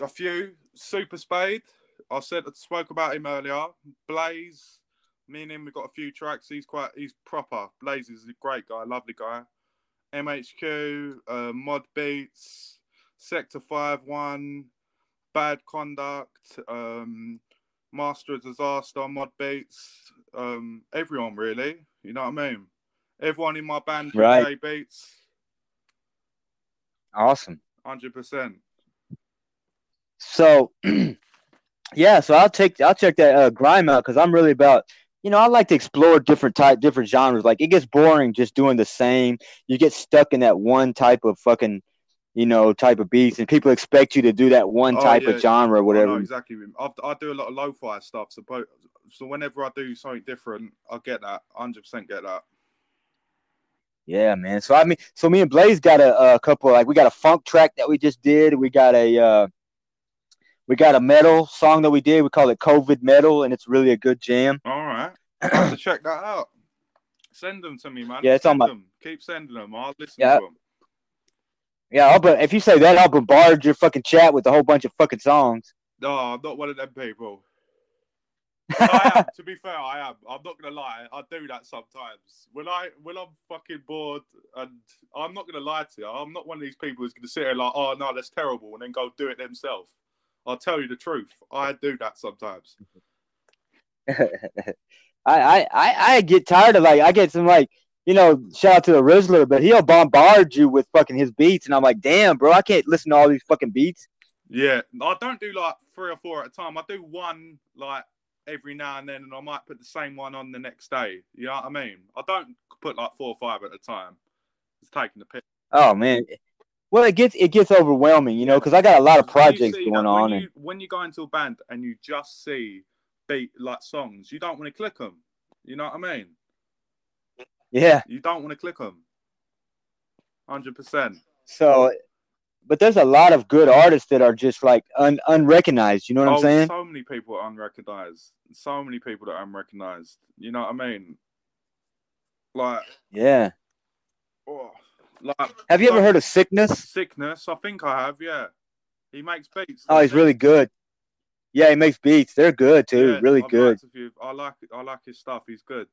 a few Super Spade. I said I spoke about him earlier. Blaze, me and him we got a few tracks. He's quite he's proper. Blaze is a great guy, lovely guy. MHQ, uh, Mod Beats, Sector Five One, Bad Conduct, um, Master of Disaster, Mod Beats, um, everyone really. You know what I mean? Everyone in my band Right. play beats, Awesome. hundred percent. So, *clears throat* yeah, so I'll take I'll check that uh, grime out because I'm really about you know I like to explore different type different genres. Like it gets boring just doing the same. You get stuck in that one type of fucking you know type of beats, and people expect you to do that one Oh, type yeah. of genre know whatever. exactly. I, I do a lot of lo-fi stuff, so so whenever I do something different, I get that. Hundred percent get that. Yeah, man. So I mean, so me and Blaze got a, a couple like we got a funk track that we just did. We got a uh, we got a metal song that we did. We call it COVID Metal, and it's really a good jam. All right, *clears throat* I have to check that out. Send them to me, man. Yeah, it's on my- them. Keep sending them. I'll listen Yeah. to them. Yeah, I'll, but if you say that, I'll bombard your fucking chat with a whole bunch of fucking songs. No, I'm not one of them people. *laughs* I am. To be fair, I am. I'm not gonna lie. I do that sometimes. When I when I'm fucking bored, and I'm not gonna lie to you, I'm not one of these people who's gonna sit here like, oh no, that's terrible, and then go do it themselves. I'll tell you the truth. I do that sometimes. *laughs* I, I, I, I get tired of like I get some like you know shout out to the Rizzler, but he'll bombard you with fucking his beats, and I'm like, damn, bro, I can't listen to all these fucking beats. Yeah, I don't do like three or four at a time. I do one like every now and then, and I might put the same one on the next day. You know what I mean? I don't put like four or five at a time. It's taking the piss. Oh man, well it gets it gets overwhelming, you know, because I got a lot of projects going that- on, When and when you go into a band and you just see beat like songs, you don't want to click them. You know what I mean? Yeah. You don't want to click them. Hundred percent. So, but there's a lot of good artists that are just like un, unrecognized. You know what Oh, I'm saying? so many people are unrecognized. So many people that are unrecognized. You know what I mean? Like, Yeah. oh, like. Have you ever heard of Sickness? Sickness? I think I have. Yeah, he makes beats. Oh, he's really good. Yeah, he makes beats. They're good too. Yeah, really I've good. liked a few- I like I like his stuff. He's good.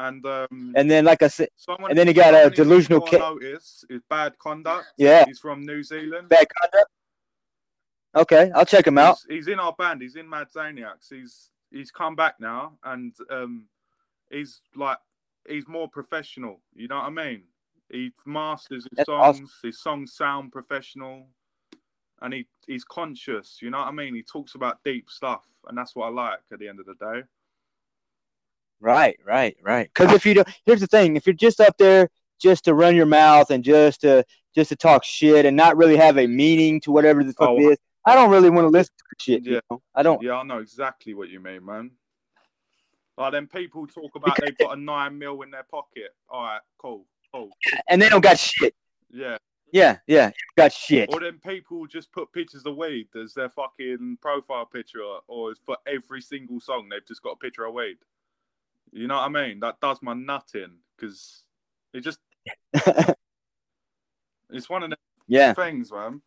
And um, And then, like I said, someone, and then he got, needs Delusional kid. Notice is bad conduct. Yeah. he's from New Zealand. Bad Conduct. Okay, I'll check him out. He's, he's in our band. He's in Mad Zaniacs. He's he's come back now, and um, he's like he's more professional. You know what I mean? He masters his That's songs. awesome. His songs sound professional, and he he's conscious. You know what I mean? He talks about deep stuff, and that's what I like. At the end of the day, Right, right, right. Because if you don't, here's the thing: if you're just up there just to run your mouth and just to just to talk shit and not really have a meaning to whatever the fuck Oh, it is, I don't really want to listen to shit. Yeah. You know? I don't. yeah, I know exactly what you mean, man. Like then people talk about they've got a nine mil in their pocket. All right, cool, cool. And they don't got shit. Yeah. Yeah, yeah, got shit. Or then people just put pictures of weed as their fucking profile picture, or for every single song they've just got a picture of weed. You know what I mean? That does my nutting because it just *laughs* it's one of the yeah, things, man.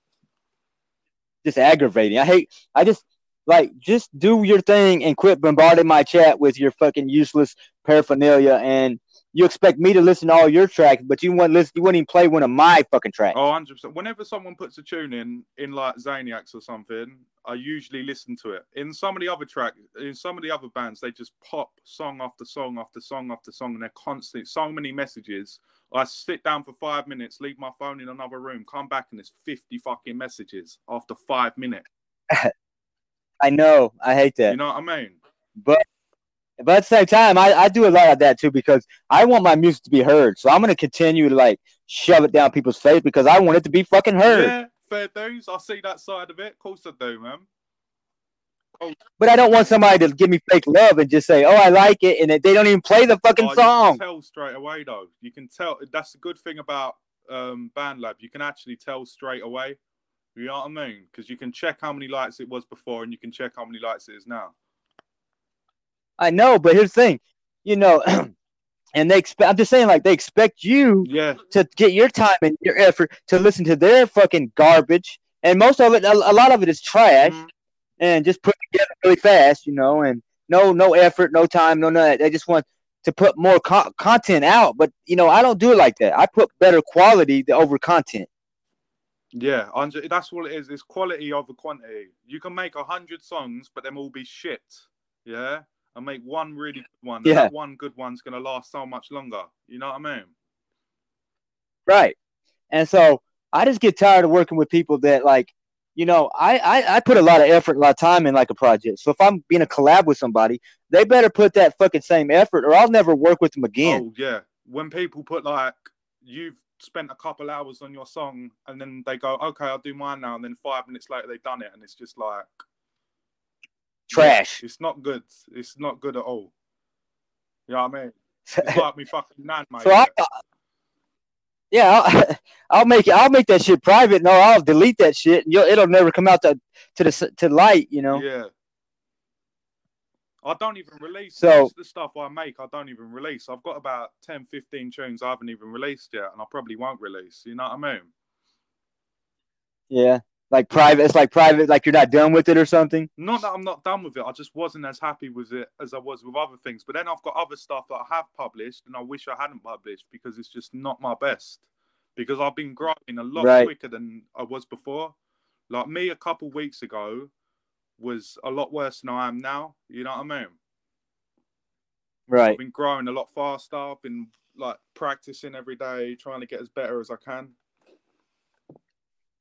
just aggravating. I hate. I just like just do your thing and quit bombarding my chat with your fucking useless paraphernalia. And you expect me to listen to all your tracks, but you wouldn't listen. You wouldn't even play one of my fucking tracks. Oh, 100 percent. Whenever someone puts a tune in in like Zaniacs or something, I usually listen to it. In some of the other tracks, in some of the other bands, they just pop song after song after song after song, and they're constant. So many messages. I sit down for five minutes, leave my phone in another room, come back, and there's fifty fucking messages after five minutes. *laughs* I know. I hate that. You know what I mean? but but at the same time, I, I do a lot of that too because I want my music to be heard. So I'm gonna continue to like shove it down people's face because I want it to be fucking heard. Yeah, fair dues. I see that side of it. Of course I do, man. But I don't want somebody to give me fake love and just say, "Oh, I like it," and they don't even play the fucking Oh, you song. can tell straight away though. You can tell. That's the good thing about um, BandLab. You can actually tell straight away. You know what I mean? Because you can check how many likes it was before, and you can check how many likes it is now. I know, but here's the thing, you know, *clears throat* and they expect. I'm just saying, like they expect you Yeah, to get your time and your effort to listen to their fucking garbage, and most of it, a, a lot of it is trash, Mhm. and just put together really fast, you know, and no, no effort, no time, no none. They just want to put more co- content out, but you know, I don't do it like that. I put better quality over content. Yeah, that's what it is. It's quality over quantity. You can make a hundred songs, but them all be shit. Yeah, and make one really good one. Yeah. that one good one's gonna last so much longer. You know what I mean? Right. And so I just get tired of working with people that like, you know, I, I I put a lot of effort, a lot of time in like a project. So if I'm being a collab with somebody, they better put that fucking same effort, or I'll never work with them again. Oh yeah. When people put like you've spent a couple hours on your song, and then they go, "Okay, I'll do mine now," and then five minutes later they've done it, and it's just like Trash. It's not good. It's not good at all. You know what I mean? It's like me fucking nan, mate. so I, yeah, I'll, *laughs* I'll make it. I'll make that shit private. No, I'll delete that shit, and you'll, it'll never come out to to the to light. You know. Yeah. I don't even release So- most of the stuff I make. I don't even release. I've got about 10, 15 tunes I haven't even released yet, and I probably won't release. You know what I mean? Yeah. Like private. It's like private. Like you're not done with it or something. Not that I'm not done with it. I just wasn't as happy with it as I was with other things. But then I've got other stuff that I have published, and I wish I hadn't published because it's just not my best. Because I've been growing a lot Right. quicker than I was before. Like me, a couple weeks ago was a lot worse than I am now. You know what I mean? Right. I've been growing a lot faster. I've been like practicing every day, trying to get as better as I can.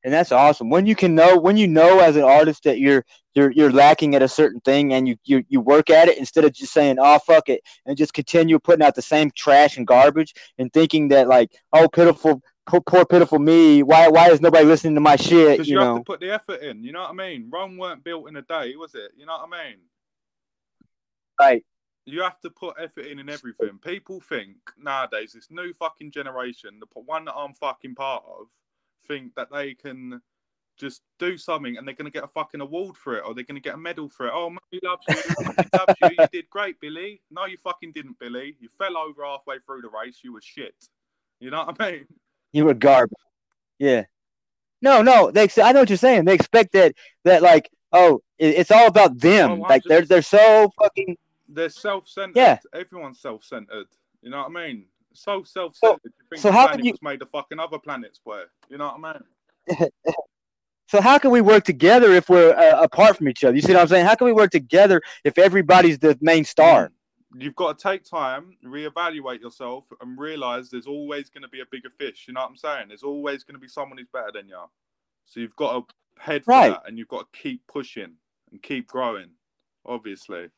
And that's awesome when you can know when you know as an artist that you're you're you're lacking at a certain thing and you you, you work at it instead of just saying oh fuck it and just continue putting out the same trash and garbage and thinking that like oh pitiful poor, poor pitiful me why why is nobody listening to my shit Because you you, have know to put the effort in. You know what I mean? Rome weren't built in a day, was it? You know what I mean? right You have to put effort in in everything. People think nowadays, this new fucking generation, the one that I'm fucking part of, think that they can just do something and they're going to get a fucking award for it or they're going to get a medal for it. Oh, mummy loves you. Mummy loves you. You did great, Billy. No, you fucking didn't, Billy. You fell over halfway through the race. You were shit. You know what I mean? you were garbage yeah no no they i know what you're saying they expect that that like oh it, it's all about them Oh, like they're they're so fucking They're self-centered. Yeah. Everyone's self-centered. You know what I mean? So self-centered. you think so the how can you- made of fucking other planets, boy? You know what I mean? *laughs* So how can we work together if we're uh, apart from each other? You see what I'm saying? How can we work together if everybody's the main star? You've got to take time, reevaluate yourself, and realize there's always going to be a bigger fish. You know what I'm saying? There's always going to be someone who's better than you. So you've got to head for Right. that, and you've got to keep pushing and keep growing. Obviously,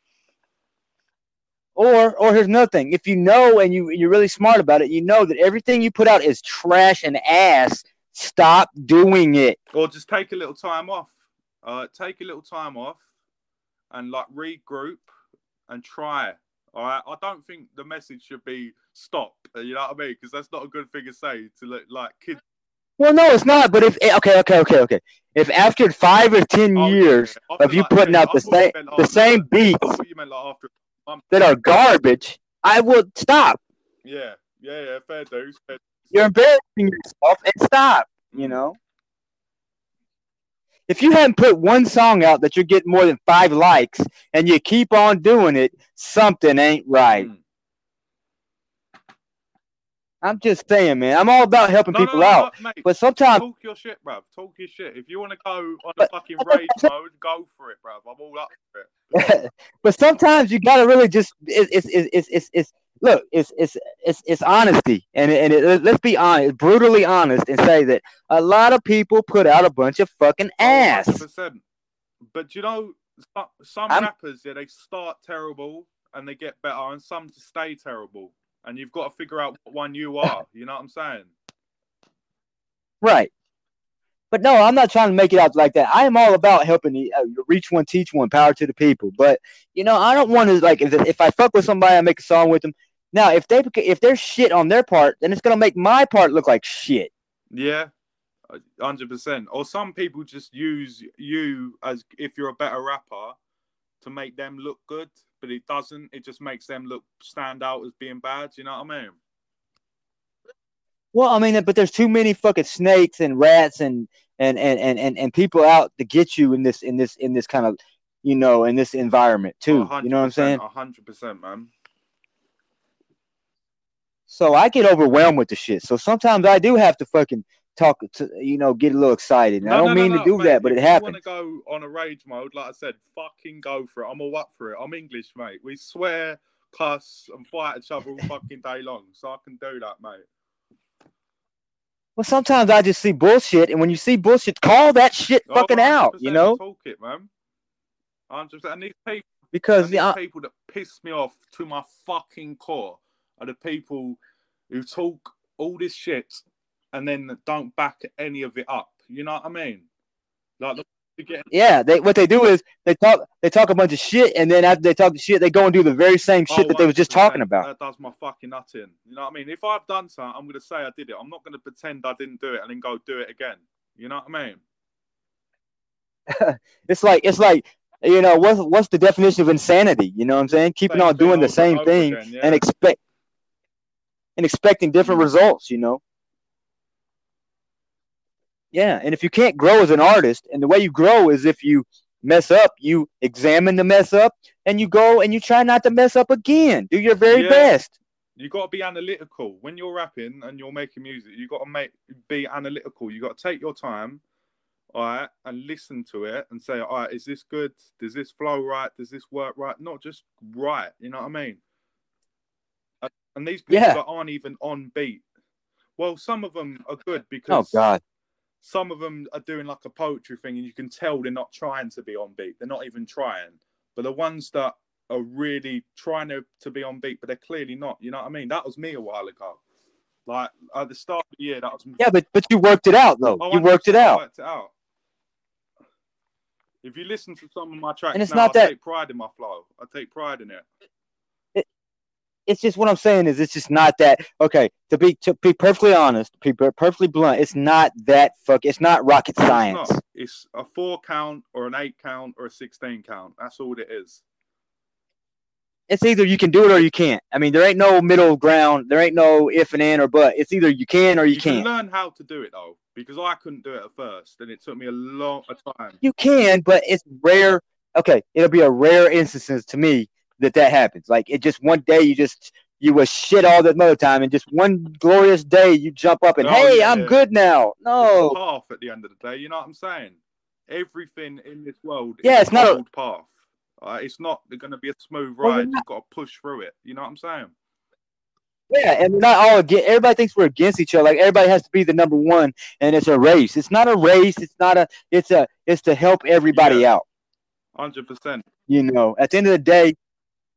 Or or here's another thing: if you know and you you're really smart about it, you know that everything you put out is trash and ass. Stop doing it. or just take a little time off. Uh, take a little time off, and like regroup and try. All right. I don't think the message should be stop. You know what I mean? Because that's not a good thing to say to like, like kids. Well, no, it's not. But if eh, okay, okay, okay, okay. If after five or ten Oh, years yeah. Of you like putting ten- out I the same the same beats you meant like after. That are garbage, I will stop. Yeah, yeah, yeah. Fair dues. Fair dues. You're embarrassing yourself and stop. You know. If you haven't put one song out that you're getting more than five likes and you keep on doing it, something ain't right. Mm. I'm just saying, man. I'm all about helping No, people no, out. no, mate. But sometimes, Talk your shit, bruv. Talk your shit. If you want to go on a fucking rage mode, go for it, bruv. I'm all up for it. *laughs* but sometimes you gotta really just it's it's it's it's, it's, it's look it's it's it's it's honesty and and it, let's be honest, brutally honest, and say that a lot of people put out a bunch of fucking oh, ass. 100%. But you know, some, some rappers, yeah, they start terrible and they get better, and some stay terrible. And you've got to figure out what one you are. *laughs* You know what I'm saying? Right. But no, I'm not trying to make it out like that. I am all about helping the, uh, reach one, teach one, power to the people. But you know, I don't want to like if, if I fuck with somebody, I make a song with them. Now, if they if they're shit on their part, then it's gonna make my part look like shit. Yeah, hundred percent. Or some people just use you as if you're a better rapper to make them look good, but it doesn't. It just makes them look stand out as being bad. You know what I mean? Well, I mean, but there's too many fucking snakes and rats and and and and and, and people out to get you in this in this in this kind of you know in this environment too. You know what I'm saying? hundred percent, man. So I get overwhelmed with the shit. So sometimes I do have to fucking talk to you know get a little excited. And I don't mean to do mate, that, but if it you happens. want to go on a rage mode, like I said, fucking go for it. I'm all up for it. I'm English, mate. We swear, cuss, and fight each other all *laughs* fucking day long, so I can do that, mate. Well, sometimes I just see bullshit, and when you see bullshit, call that shit Oh, fucking out. You know, talk it, man. 100%. And these people, because and these people that piss me off to my fucking core are the people who talk all this shit and then don't back any of it up. You know what I mean? Like the yeah, they what they do is they talk they talk a bunch of shit, and then after they talk the shit, they go and do the very same shit Oh, that they were just 100%. talking about. That does my fucking nut in. You know what I mean? If I've done something, I'm going to say I did it. I'm not going to pretend I didn't do it and then go do it again. You know what I mean? *laughs* It's like it's like you know what's what's the definition of insanity? You know what I'm saying? Keeping Same on doing the same thing again, yeah. and expect and expecting different Mm. results. You know. Yeah, and if you can't grow as an artist, and the way you grow is if you mess up, you examine the mess up, and you go and you try not to mess up again. Do your very Yeah. best. You got to be analytical when you're rapping and you're making music. You got to make be analytical. You got to take your time, all right, and listen to it and say, all right, is this good? Does this flow right? Does this work right? Not just right. You know what I mean? And these people Yeah. that aren't even on beat, well, some of them are good oh, because Oh God. Some of them are doing like a poetry thing, and you can tell they're not trying to be on beat. They're not even trying. But the ones that are really trying to, to be on beat, but they're clearly not. You know what I mean? That was me a while ago. Like at the start of the year, that was Yeah, but but you worked it out though. Oh, you worked it out. worked it out. If you listen to some of my tracks And it's now, not I that- take pride in my flow. I take pride in it. It's just what I'm saying is it's just not that okay. To be to be perfectly honest, be perfectly blunt, it's not that fuck. It's not rocket science. It's. It's a four count or an eight count or a sixteen count. That's all it is. It's either you can do it or you can't. I mean, there ain't no middle ground. There ain't no if and and or but. It's either you can or you, You can can't. learn how to do it though, because I couldn't do it at first, and it took me a long a time. You can, but it's rare. Okay, it'll be a rare instances to me that that happens. Like it just one day you just you was shit all the other time, and just one glorious day you jump up and Oh, hey, yeah, I'm good now. No, path at the end of the day. You know what I'm saying? Everything in this world Yeah, is it's not a- path. Uh, it's not going to be a smooth Well, ride. not- You've got to push through it. You know what I'm saying? yeah, and we're not all against. Everybody thinks we're against each other. Like everybody has to be the number one, and it's a race. It's not a race. It's not a. It's a. It's to help everybody Yeah. out. Hundred percent. You know, at the end of the day,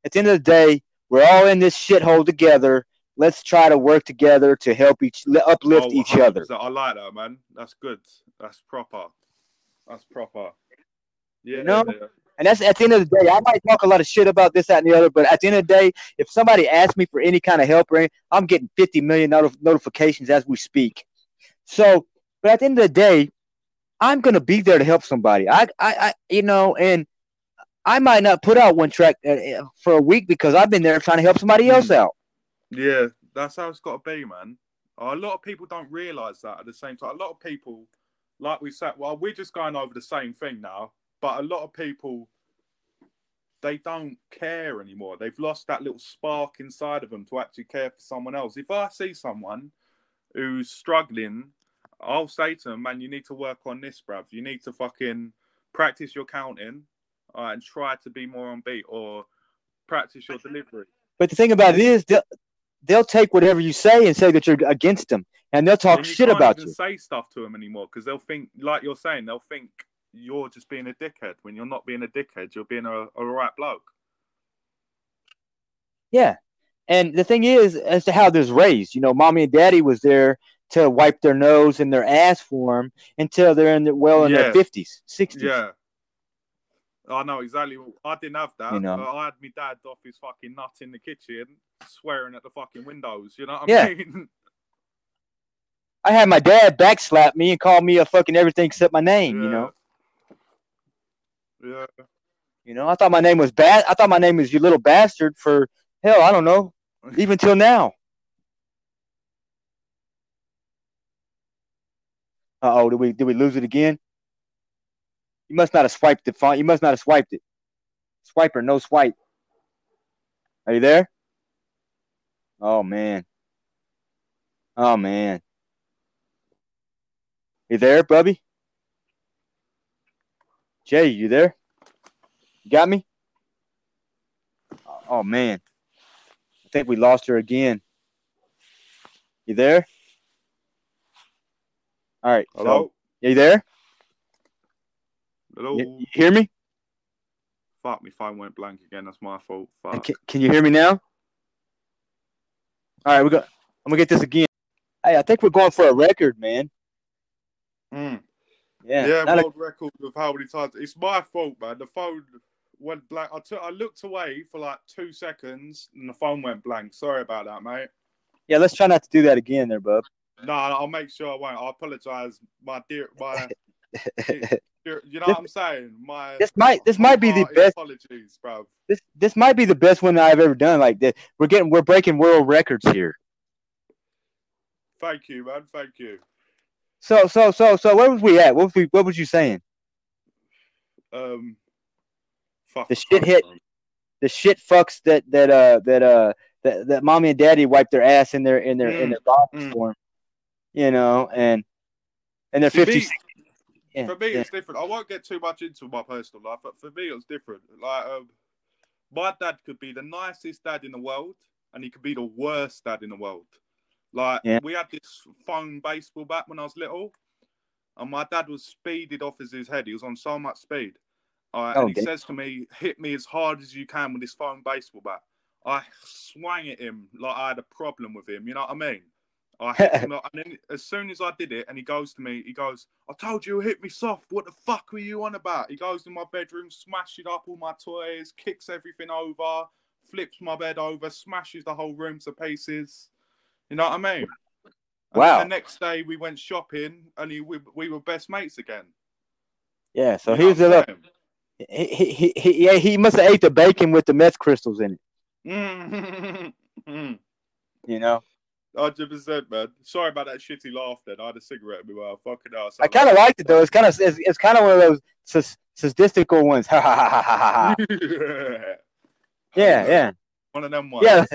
at the end of the day, we're all in this shithole together. Let's try to work together to help each uplift oh, each other. I like that, man. That's good. That's proper. That's proper. Yeah. know? yeah. And that's at the end of the day. I might talk a lot of shit about this, that, and the other, but at the end of the day, if somebody asks me for any kind of help or any, I'm getting 50 million notif- notifications as we speak. So, but at the end of the day, I'm gonna be there to help somebody. I, I, I you know, and I might not put out one track uh, uh, for a week because I've been there trying to help somebody else Mm. out. Yeah, that's how it's got to be, man. A lot of people don't realize that at the same time. A lot of people, like we said, well, we're just going over the same thing now, but a lot of people, they don't care anymore. They've lost that little spark inside of them to actually care for someone else. If I see someone who's struggling, I'll say to them, man, you need to work on this, bruv. You need to fucking practice your counting uh, and try to be more on beat or practice your delivery. But the thing about it is, they'll, they'll take whatever you say and say that you're against them, and they'll talk And shit about even you. say stuff to them anymore because they'll think, like you're saying, they'll think you're just being a dickhead when you're not being a dickhead. You're being a, a right bloke. Yeah. And the thing is, as to how this raised, you know, mommy and daddy was there to wipe their nose and their ass for them until they're in the, well in their fifties, sixties. Yeah. I know exactly. I didn't have that. You know. I had my dad off his fucking nut in the kitchen, swearing at the fucking windows. You know what Yeah. I mean? *laughs* I had my dad backslap me and call me a fucking everything except my name. You know, Yeah. you know. I thought my name was bad. I thought my name was you little bastard for hell. I don't know, *laughs* even till now. Uh oh, did we did we lose it again? You must not have swiped the font. You must not have swiped it. Swiper, no swipe. Are you there? Oh man. Oh man. You there, Bubby? Jay, you there? You got me? Oh man. I think we lost her again. You there? All right. so- Hello? you there? Hello? You, hear me? Fuck, my phone went blank again. That's my fault. Fuck. Can, can you hear me now? All right, we go. I'm gonna get this again. Hey, I think we're going for a record, man. Mm. Yeah. Yeah, not a- world record of how many times. It's my fault, man. The phone went blank. I took, I looked away for like two seconds, and the phone went blank. Sorry about that, mate. yeah, let's try not to do that again, there, bub. No, I'll make sure I won't. I apologize, my dear, my. *laughs* you know what I'm saying? My. this might this might be the best. Apologies, bro. This this might be the best one I've ever done. Like that, we're getting we're breaking world records here. Thank you, man. Thank you. So so so so where was we at? What was we what was you saying? Um. Fuck. The shit hit- remember. The shit fucks that that uh that uh that, that mommy and daddy wipe their ass in their in their in Mm, their bottles mm. for 'em. You know, and and they're fifty. me- yeah, for me, yeah. it's different. I won't get too much into my personal life, but for me, it's different. Like, um, my dad could be the nicest dad in the world, and he could be the worst dad in the world. Like, Yeah. we had this foam baseball bat when I was little, and my dad was speeded off as his head. He was on so much speed. Uh, Oh, and he says to me, "Hit me as hard as you can with this foam baseball bat." I swang at him like I had a problem with him. You know what I mean? I *laughs* hit him, and then as soon as I did it, and he goes to me, he goes, "I told you, hit me soft. What the fuck were you on about?" He goes to my bedroom, smashes up all my toys, kicks everything over, flips my bed over, smashes the whole room to pieces. You know what I mean? And Wow. The next day we went shopping, and he, we, we were best mates again. Yeah, so You know he was what a I'm little, he, he, he, he, yeah, he must have ate the bacon with the meth crystals in it, mm-hmm. *laughs* you know. Hundred percent, man. Sorry about that shitty laugh. Then I had a cigarette in my mouth. Fucking hell. I kind of liked it though. It's kind of it's, it's kind of one of those sus- sadistical ones. *laughs* Ha ha ha ha ha ha. *laughs* Yeah, yeah, One of them ones. yeah,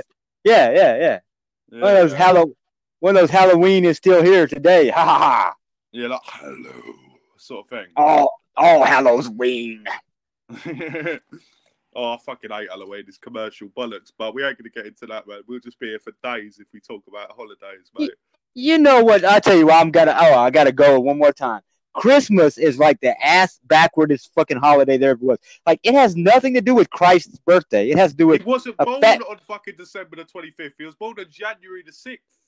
yeah, yeah, yeah. One of those yeah. Hallow, one of those Halloween is still here today. Ha ha ha. Yeah, like hello, sort of thing. All all Halloween. *laughs* oh, I fucking hate Halloween. It's commercial bollocks, but we ain't gonna get into that, man. We'll just be here for days if we talk about holidays, mate. You know what? I tell you what. I'm gonna. Oh, I gotta go one more time. Christmas is like the ass backwardest fucking holiday there ever was. Like it has nothing to do with Christ's birthday. It has to do with He wasn't born fat- on fucking December the twenty fifth. He was born on January the sixth.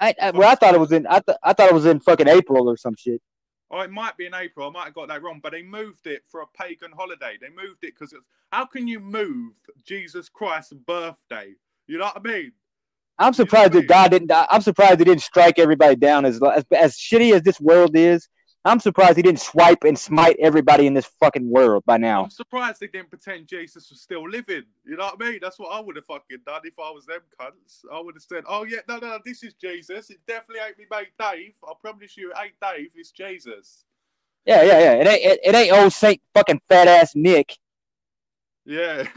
I, I, well, I thought it was in. I, th- I thought it was in fucking April or some shit. Oh, it might be in April. I might have got that wrong, but they moved it for a pagan holiday. They moved it because how can you move Jesus Christ's birthday? You know what I mean? I'm surprised that God didn't. I'm surprised he didn't strike everybody down as as, as shitty as this world is. I'm surprised he didn't swipe and smite everybody in this fucking world by now. I'm surprised they didn't pretend Jesus was still living. You know what I mean? That's what I would have fucking done if I was them cunts. I would have said, "Oh yeah, no, no, no, this is Jesus. It definitely ain't me mate Dave. I promise you, it ain't Dave. It's Jesus." Yeah, yeah, yeah. It ain't. It, it ain't old Saint fucking fat ass Nick. Yeah. *laughs*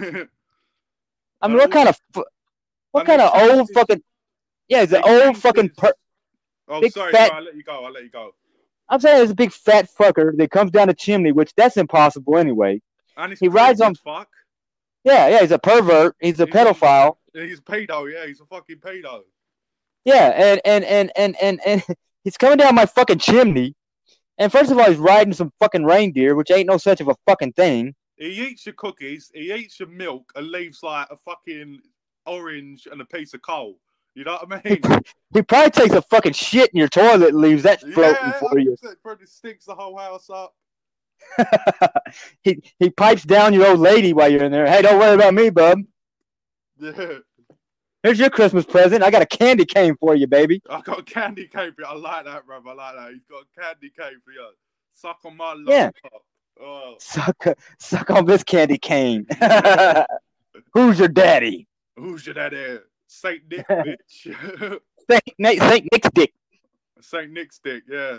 I mean, what kind of what kind of old fucking yeah? It's an old fucking. Per- oh, sorry. I'll let you go. I'll let you go. I'm saying it's a big fat fucker that comes down the chimney, which that's impossible anyway. And He rides on- Fuck. Yeah, yeah. He's a pervert. He's a He's a- pedophile. He's a pedo. Yeah, he's a fucking pedo. Yeah, and and and and and and *laughs* he's coming down my fucking chimney. And first of all, he's riding some fucking reindeer, which ain't no such of a fucking thing. He eats your cookies. He eats your milk and leaves like a fucking orange and a piece of coal. You know what I mean? he probably takes a fucking shit in your toilet and leaves that floating yeah, for you. 100%. probably stinks the whole house up. *laughs* he he pipes down your old lady while you're in there. Hey, don't worry about me, bub. Yeah, Here's your Christmas present. I got a candy cane for you, baby. I got a candy cane for you. I like that, bro. I like that. He's got a candy cane for you. Suck on my Yeah. Oh, Suck suck on this candy cane. *laughs* Who's your daddy? who's your daddy? Saint Nick, *laughs* bitch. *laughs* Saint, Nick- Saint Nick's dick. Saint Nick's dick. Yeah.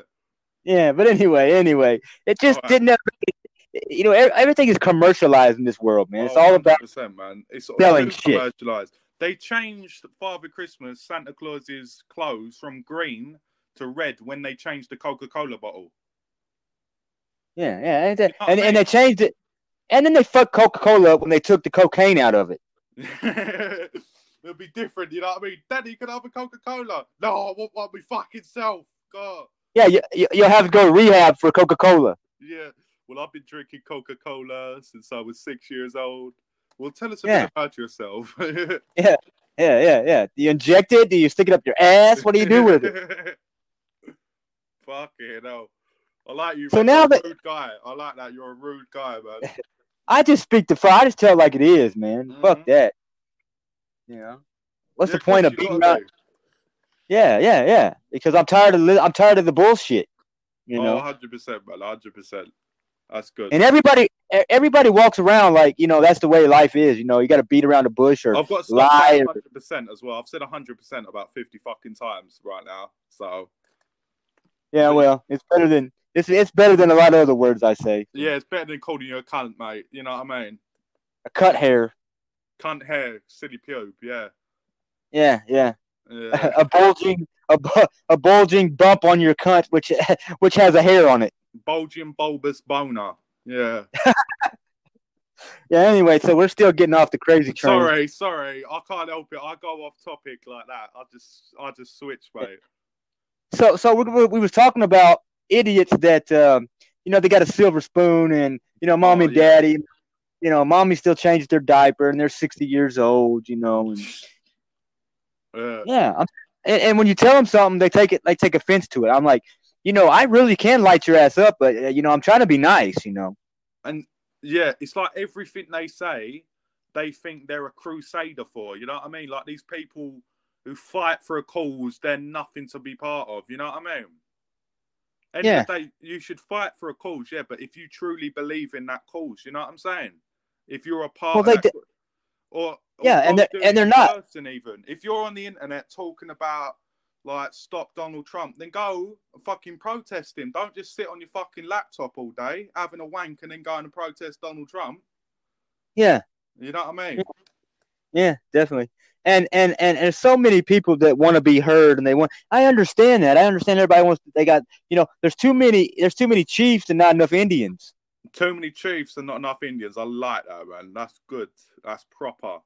Yeah, but anyway, anyway, it just oh, Alright. didn't. Ever, you know, everything is commercialized in this world, man. It's Oh, all about 100%, man. It's selling shit. commercialized. They changed Father Christmas, Santa Claus's clothes from green to red when they changed the Coca Cola bottle. Yeah, yeah, and, they- and, and they changed it, and then they fucked Coca Cola up when they took the cocaine out of it. *laughs* It'll be different, you know what I mean? Daddy, can I have a Coca Cola? No, I want one my fucking self. God. Yeah, you, you, you'll have to go to rehab for Coca Cola. Yeah. Well, I've been drinking Coca Cola since I was six years old. Well, tell us a Yeah. bit about yourself. *laughs* Yeah, yeah, yeah. Yeah. Do you inject it? Do you stick it up your ass? What do you do with it? Fuck it, no. I like you. So man. now You're a that- rude guy. I like that. You're a rude guy, man. *laughs* I just speak the fr I just tell it like it is, man. Fuck Mhm. that. You know, what's Yeah, the point of beating? Yeah, yeah, yeah. Because I'm tired of li- I'm tired of the bullshit. You know, Oh, 100%, man. 100%. That's good. and everybody everybody walks around like you know that's the way life is. You know, you got to beat around the bush or I've got to lie 100% as well. I've said 100% about 50 fucking times right now. So, yeah. Well, it's better than it's it's better than a lot of other words I say. yeah, it's better than calling you a cunt, mate. You know what I mean? A cut hair. Cunt hair, silly pube. Yeah. Yeah, yeah. Yeah. *laughs* a bulging a, a bulging bump on your cunt which *laughs* which has a hair on it. Bulging bulbous boner. Yeah. *laughs* Yeah. Anyway, so we're still getting off the crazy train. Sorry, sorry. I can't help it. I go off topic like that. I just, I just switch, mate. So so we, we, we was talking about idiots that um, you know they got a silver spoon and you know mom Oh, and yeah. daddy. You know, mommy still changes their diaper and they're sixty years old. You know, and *laughs* Yeah. yeah. And, and when you tell them something, they take it they take offense to it. I'm like, you know, I really can light your ass up, but uh, you know, I'm trying to be nice. You know. And yeah, it's like everything they say, they think they're a crusader for. You know what I mean? Like these people who fight for a cause, they're nothing to be part of. You know what I mean? End Yeah. day, you should fight for a cause, yeah. But if you truly believe in that cause, you know what I'm saying? If you're a part Well, of that, d- or, or Yeah, and they're- and they're not. person even. If you're on the internet talking about like stop Donald Trump, then go and fucking protest him. Don't just sit on your fucking laptop all day having a wank and then going and protest Donald Trump. Yeah. You know what I mean? Yeah, definitely. And and and there's so many people that want to be heard, and they want. I understand that. I understand everybody wants. They got. You know, there's too many. There's too many chiefs and not enough Indians. Too many chiefs and not enough Indians. I like that, man. That's good. That's proper.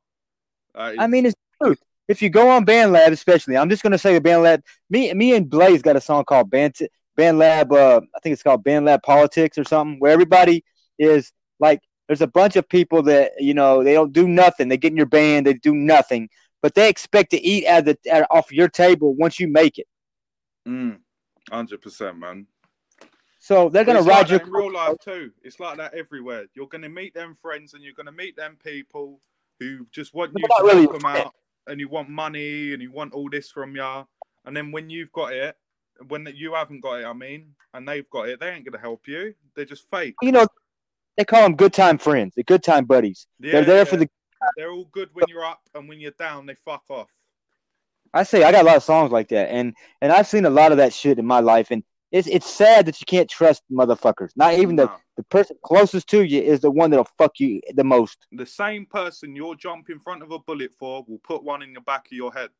That I mean, it's the truth. If you go on BandLab, especially, I'm just gonna say the BandLab. Me, me and Blaze got a song called Band BandLab. Uh, I think it's called BandLab Politics or something, where everybody is like. There's a bunch of people that you know they don't do nothing. They get in your band, they do nothing, but they expect to eat at the at, off your table once you make it. Mm, 100%, man. So they're gonna It's ride like that in real life too. It's like that everywhere. You're gonna meet them friends and you're gonna meet them people who just want you to really. help them out, and you want money and you want all this from you. And then when you've got it, when you haven't got it, I mean, and they've got it, they ain't gonna help you. They're just fake. you know, they call them good time friends, the good time buddies. Yeah, They're there for the. They're all good when you're up, and when you're down, they fuck off. I say I got a lot of songs like that, and and I've seen a lot of that shit in my life, and it's it's sad that you can't trust motherfuckers. Not even the the person closest to you is the one that'll fuck you the most. the same person you're jump in front of a bullet for will put one in the back of your head.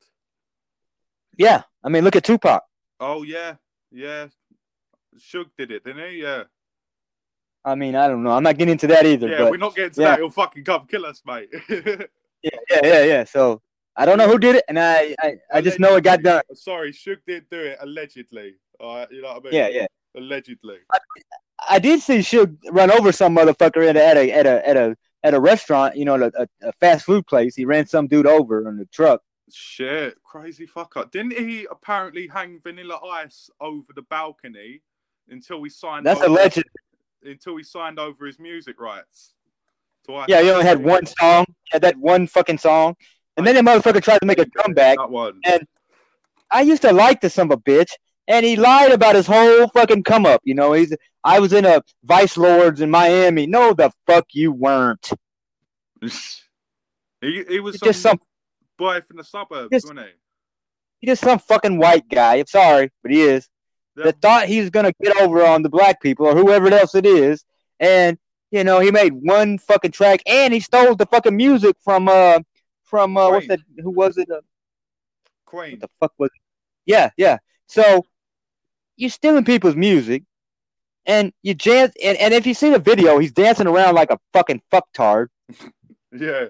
Yeah, I mean, look at Tupac. Oh yeah, yeah. Suge did it, didn't he? Yeah. I mean, I don't know. I'm not getting into that either. Yeah, but we're not getting to yeah. that. He'll fucking come kill us, mate. *laughs* yeah, yeah, yeah, yeah. So I don't know who did it, and I I, I just know it got done. Sorry, Suge did do it allegedly. All right, you know what I mean? Yeah, yeah. Allegedly. I did see Suge run over some motherfucker at a at a at a at a, at a restaurant. You know, at a, a fast food place. He ran some dude over in the truck. Shit, crazy fucker. Didn't he apparently hang Vanilla Ice over the balcony until he signed? That's over, alleged. Until he signed over his music rights. to Ice Yeah, he only had one song. Had that one fucking song, and then the motherfucker tried to make a comeback. And- I used to like the son of a bitch, and he lied about his whole fucking come up. You know, he's I was in a Vice Lords in Miami. No, the fuck you weren't. *laughs* he, he was some, just some boy from the suburbs, Just- wasn't he? He's just some fucking white guy. I'm sorry, but he is. That thought he was gonna get over on the black people or whoever else it is, and you know he made one fucking track and he stole the fucking music from uh from uh what's that? Who was it? Uh, Queen. what the fuck was? It? Yeah, yeah. So you're stealing people's music, and you dance. And, and if you see the video, he's dancing around like a fucking fucktard. *laughs* Yeah.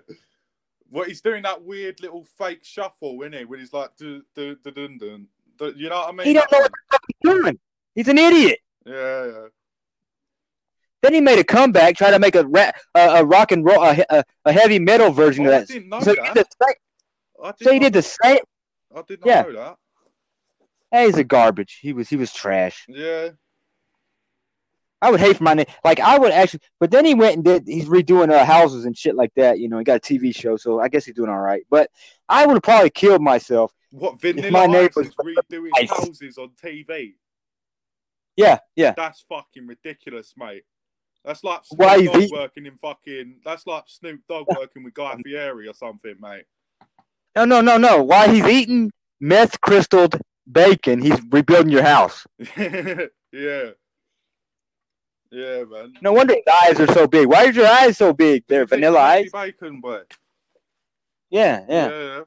Well, he's doing that weird little fake shuffle, isn't he? When he's like, do, do, do, dun, dun. You know what I mean? He don't know what the fuck he's doing. He's an idiot. Yeah, yeah. Then he made a comeback, trying to make a ra- a, a rock and roll, a, a, a heavy metal version Oh, of that. didn't know So he did the same. I did So he did the same. I did not yeah. know that. Hey, he's a garbage. He was he was trash. Yeah. I would hate for my name. Like I would actually, but then he went and did. He's redoing uh, houses and shit like that. You know, he got a TV show, so I guess he's doing all right. But I would have probably killed myself. What Vanilla my Ice is redoing Ice. houses on TV? Yeah, yeah. That's fucking ridiculous, mate. That's like Snoop Why Dogg he- working in fucking. That's like Snoop Dogg working with Guy Fieri or something, mate. No, no, no, no. Why he's eating meth crystalled bacon, he's rebuilding your house. *laughs* yeah. Yeah, man. No wonder his eyes are so big. Why are your eyes so big? They're vanilla eyes. Bacon, but Yeah, yeah. yeah.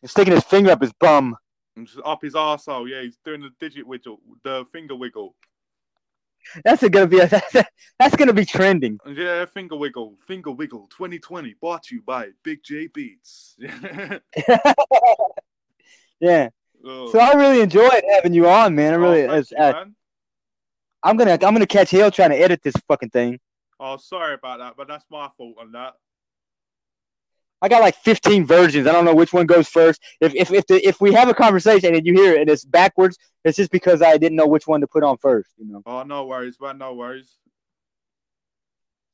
He's sticking his finger up his bum. Just up his arsehole. Yeah, he's doing the digit wiggle, the finger wiggle. That's gonna be a, *laughs* that's gonna be trending. Yeah, finger wiggle, finger wiggle. 2020 brought to you by Big J Beats. *laughs* yeah. Oh, So I really enjoyed having you on, man. I really, oh, it's, you, uh, man. I'm gonna, I'm gonna catch hell trying to edit this fucking thing. Oh, sorry about that, but that's my fault on that. I got like 15 versions. I don't know which one goes first. If if if, the, if we have a conversation and you hear it and it's backwards, it's just because I didn't know which one to put on first. You know. Oh, no worries, man. No worries.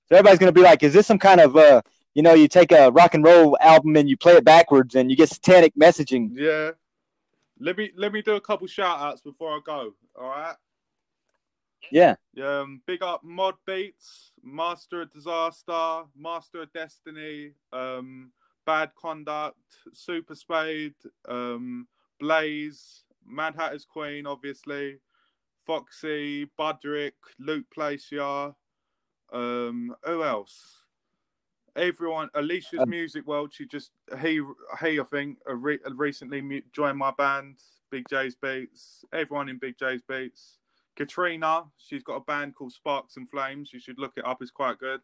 So everybody's gonna be like, "Is this some kind of uh, you know, you take a rock and roll album and you play it backwards and you get satanic messaging?" Yeah. Let me let me do a couple shout outs before I go. All right. Yeah. Um, big up Mod Beats, Master of Disaster, Master of Destiny, um, Bad Conduct, Super Spade, um, Blaze, Mad Hatter's Queen, obviously, Foxy, Budrick, Luke Placier, um, who else? Everyone, Alicia's Um, Music World. She just he he I think uh, re- recently joined my band, Big J's Beats. Everyone in Big J's Beats. Katrina, she's got a band called Sparks and Flames. You should look it up; it's quite good.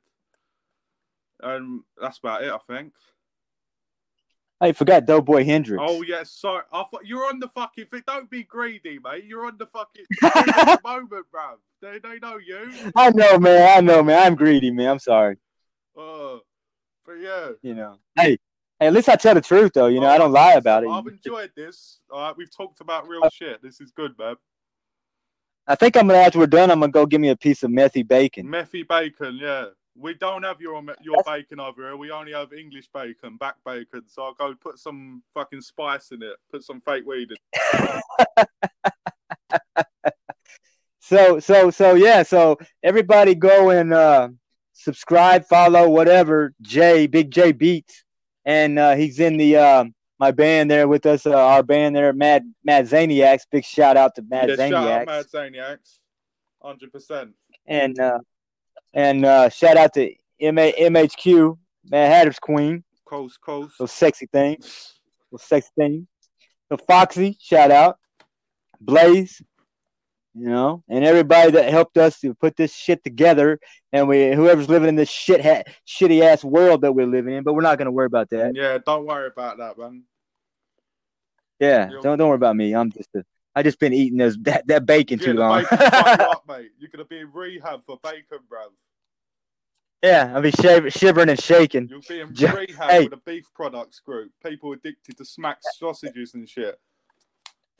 Um, that's about it, I think. I forgot Doughboy Hendrix. Oh yes, sorry. I thought you're on the fucking thing. Don't be greedy, mate. You're on the fucking *laughs* the moment, bruv. They they know you. I know, man. I know, man. I'm greedy, man. I'm sorry. Uh, but yeah. You know. Hey, hey. At least I tell the truth, though. You know, I don't lie about it. I've enjoyed this. All right, we've talked about real shit. This is good, man. I think I'm gonna after we're done. I'm gonna go give me a piece of methy bacon. Methy bacon, yeah. We don't have your your bacon over here. We only have English bacon, back bacon. So I'll go put some fucking spice in it. Put some fake weed in. It. *laughs* So, so, so, yeah. So everybody go and uh, subscribe, follow, whatever. Jay, Big J Beats, and uh, he's in the um, my band there with us. Uh, our band there, Mad Mad Zaniacs. Big shout out to Mad yeah, shout out Zaniacs, Mad Zaniacs. Hundred percent. and uh, and uh, shout out to M- MHQ, Mad Hatter's Queen. Coast, coast. Those sexy things. Those sexy things. So Foxy, shout out. Blaze, you know, and everybody that helped us to put this shit together, and we whoever's living in this shit ha- shitty ass world that we're living in, but we're not gonna worry about that. Yeah, don't worry about that, man. Yeah, You'll- don't don't worry about me. I'm just a, I just been eating this that, that bacon Yeah, too long. bacon *laughs* you up, mate. You're gonna be in rehab for bacon, bruv. yeah, I'll be shivering and shaking. You'll be in rehab hey. with a beef products group. People addicted to smack sausages and shit.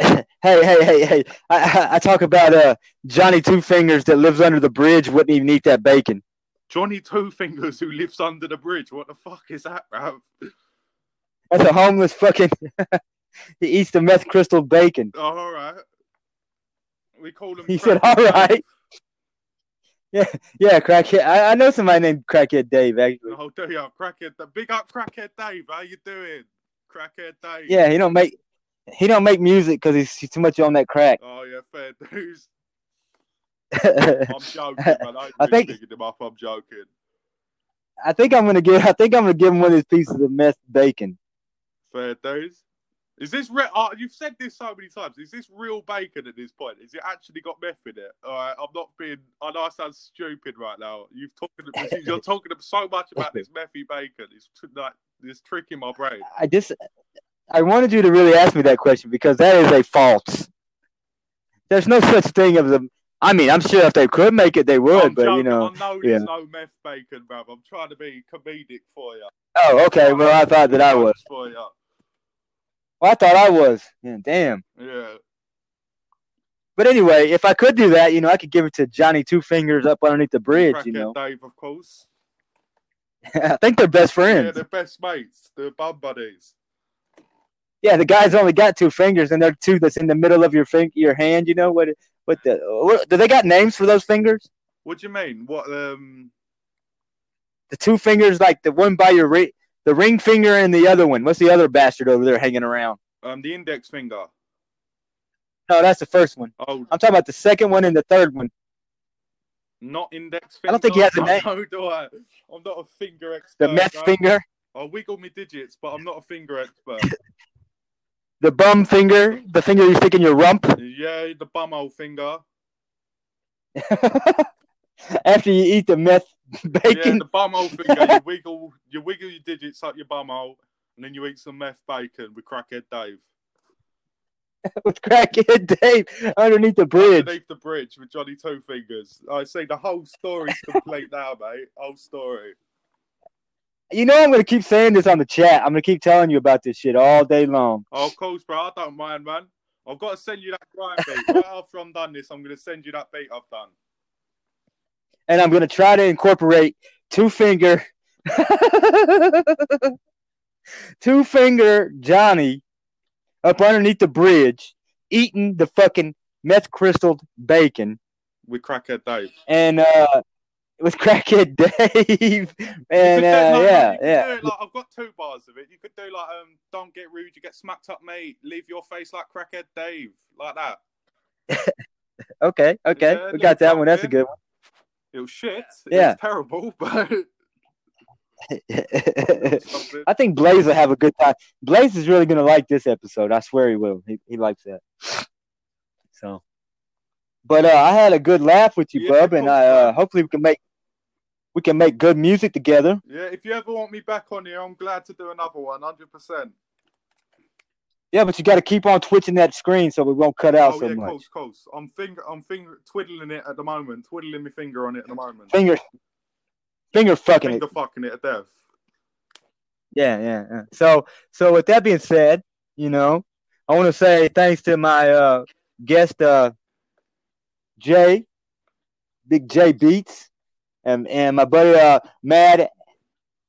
*laughs* hey, hey, hey, hey! I, I, I talk about uh Johnny Two Fingers that lives under the bridge wouldn't even eat that bacon. Johnny Two Fingers who lives under the bridge. What the fuck is that, bro? That's a homeless fucking. *laughs* he eats the meth crystal bacon. Oh, all right. We call him. He said, "All right." *laughs* Dave. Yeah, crackhead. I, I know somebody named Crackhead Dave. Actually, Oh, do you? Crackhead. The big up, Crackhead Dave. How you doing, Crackhead Dave? yeah, he don't make he don't make music because he's, he's too much on that crack. Oh yeah, fair dues. I *laughs* I'm joking, man. I, ain't I really think- him up. I'm joking. think I'm gonna give I think I'm gonna give him one of these pieces of meth bacon. Fair dues. Is this real? Oh, uh, you've said this so many times. Is this real bacon at this point? Is it actually got meth in it? All right, I'm not being. I know I sound stupid right now. You've talking. *laughs* You're talking so much about this methy bacon. It's like it's tricking my brain. I just I wanted you to really ask me that question because that is a false. There's no such thing of as a. I mean, I'm sure if they could make it, they would. I'm but joking. you know, I know yeah. there's no meth bacon, bruv. I'm trying to be comedic for you. oh, okay. Well, I thought that I was. For you. Well, I thought I was. Yeah, damn. Yeah. But anyway, if I could do that, you know, I could give it to Johnny Two Fingers up underneath the bridge. You know, Dave, of course. *laughs* I think they're best friends. Yeah, they're best mates. They're bum buddies. Yeah, the guy's only got two fingers, and they're two that's in the middle of your finger, your hand. You know what? What the? What, do they got names for those fingers? What do you mean? What? Um. The two fingers, like the one by your ring, the ring finger, and the other one. What's the other bastard over there hanging around? Um. The index finger. No, that's the first one. Oh, I'm talking about the second one and the third one. not index finger. I don't think he has a *laughs* name. No, do I? I'm not a finger expert. The meth finger, I wiggle my digits, but I'm not a finger expert. *laughs* the bum finger, the finger you stick in your rump. yeah, the bumhole finger. *laughs* After you eat the meth bacon. Yeah, the bumhole finger. You *laughs* wiggle, you wiggle your digits up your bumhole, and then you eat some meth bacon with crackhead Dave. *laughs* with crackhead Dave underneath the bridge. Underneath the bridge with Johnny Two Fingers. I see the whole story's complete now, mate. Whole story. You know I'm gonna keep saying this on the chat. I'm gonna keep telling you about this shit all day long. Oh, of course, bro. I don't mind, man. I've got to send you that grind beat. *laughs* right after I'm done this, I'm to send you that beat I've done. And I'm gonna try to incorporate two finger *laughs* two finger Johnny up underneath the bridge eating the fucking meth crystalled bacon With Crackhead Dave. and uh with crackhead *laughs* Dave and uh, no, yeah yeah do like, I've got two bars of it. You could do like, um, don't get rude, you get smacked up, mate. Leave your face like Crackhead Dave, like that. *laughs* okay okay Yeah, we got that one that's a good one It was shit. It Yeah. was terrible, *laughs* but. I think Blaze will have a good time. Blaze is really gonna like this episode. I swear he will. He he likes that. So, but uh, I had a good laugh with you, Yeah, bub, and I uh, hopefully we can make we can make good music together. Yeah, if you ever want me back on here, I'm glad to do another one, 100%. Yeah, but you got to keep on twitching that screen so we won't cut out oh, so yeah, much. close, close. I'm finger, I'm finger twiddling it at the moment, twiddling my finger on it at the moment. Finger, finger fucking Finger it. fucking it at death. Yeah, yeah, yeah. So, so with that being said, you know, I want to say thanks to my uh, guest, uh, Jay, Big J Beats, and and my buddy uh, Mad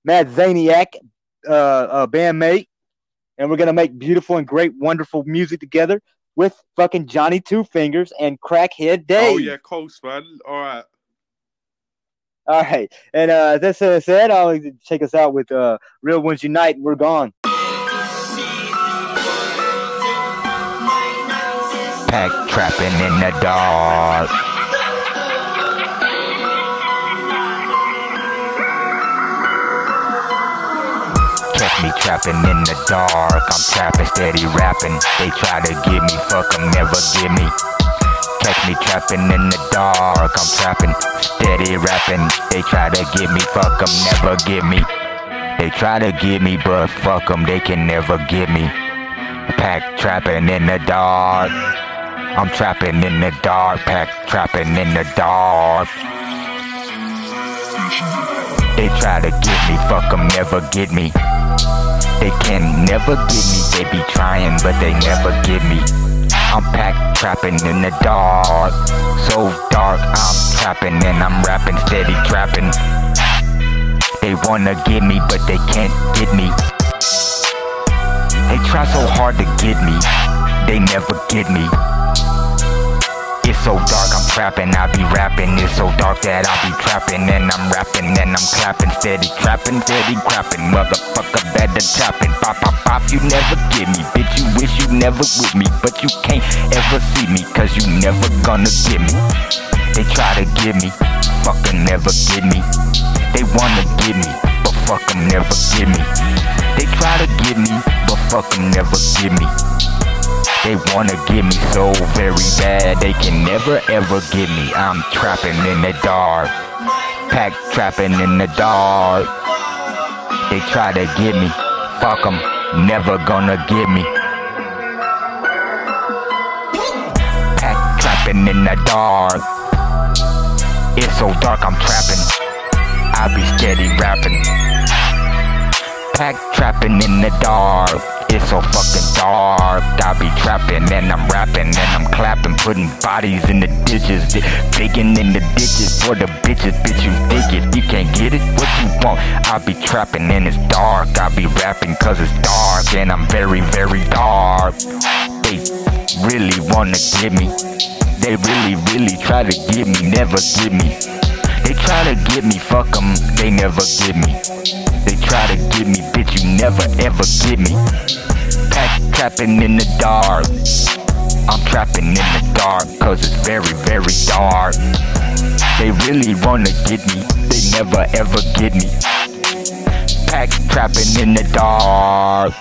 Mad Zaniac, uh, uh, bandmate, and we're gonna make beautiful and great, wonderful music together with fucking Johnny Two Fingers and Crackhead Dave. Oh yeah, close man. All right. All right, and uh, that uh, said, I'll take us out with uh, "Real Ones Unite." and We're gone. Pack trapping in the dark. Me trapping in the dark. I'm trapping, steady rapping. They try to get me, fuck fuck 'em, never get me. Catch me trapping in the dark. I'm trapping, steady rapping. They try to get me, fuck fuck 'em, never get me. They try to get me, but fuck fuck 'em, they can never get me. Pack trapping in the dark. I'm trapping in the dark, pack trapping in the dark. They try to get me, fuck fuck 'em, never get me. They can never get me, they be trying, but they never get me. I'm pack trapping in the dark, so dark, I'm trapping and I'm rapping, steady trapping. They wanna get me, but they can't get me. They try so hard to get me, they never get me. It's so dark, I'm trapping, I be rapping. It's so dark that I be trapping, and I'm rapping, and I'm clapping, steady trapping, steady crapping. Motherfucker, better tapping. Pop, pop, pop, you never get me. Bitch, you wish you never with me, but you can't ever see me, cause you never gonna get me. They try to get me, fucking never get me. They wanna get me, but fuck never get me. They try to get me, but fucking never get me. They wanna get me so very bad, they can never ever get me. I'm trapping in the dark, pack trapping in the dark. They try to get me, fuck fuck 'em, never gonna get me. Pack trapping in the dark. It's so dark, I'm trapping. I be steady rapping. Pack trapping in the dark. It's so fucking dark. I be trapping and I'm rapping and I'm clapping, putting bodies in the ditches, di- digging in the ditches for the bitches. Bitch, you dig it, you can't get it. What you want? I be trapping and it's dark. I be rapping cause it's dark and I'm very, very dark. They really wanna get me. They really, really try to get me, never get me. They try to get me, fuck 'em, they never get me. They try to get me, bitch, you never ever get me. Pack trapping in the dark. I'm trapping in the dark, cause it's very, very dark. They really wanna get me, they never ever get me. Pack trapping in the dark.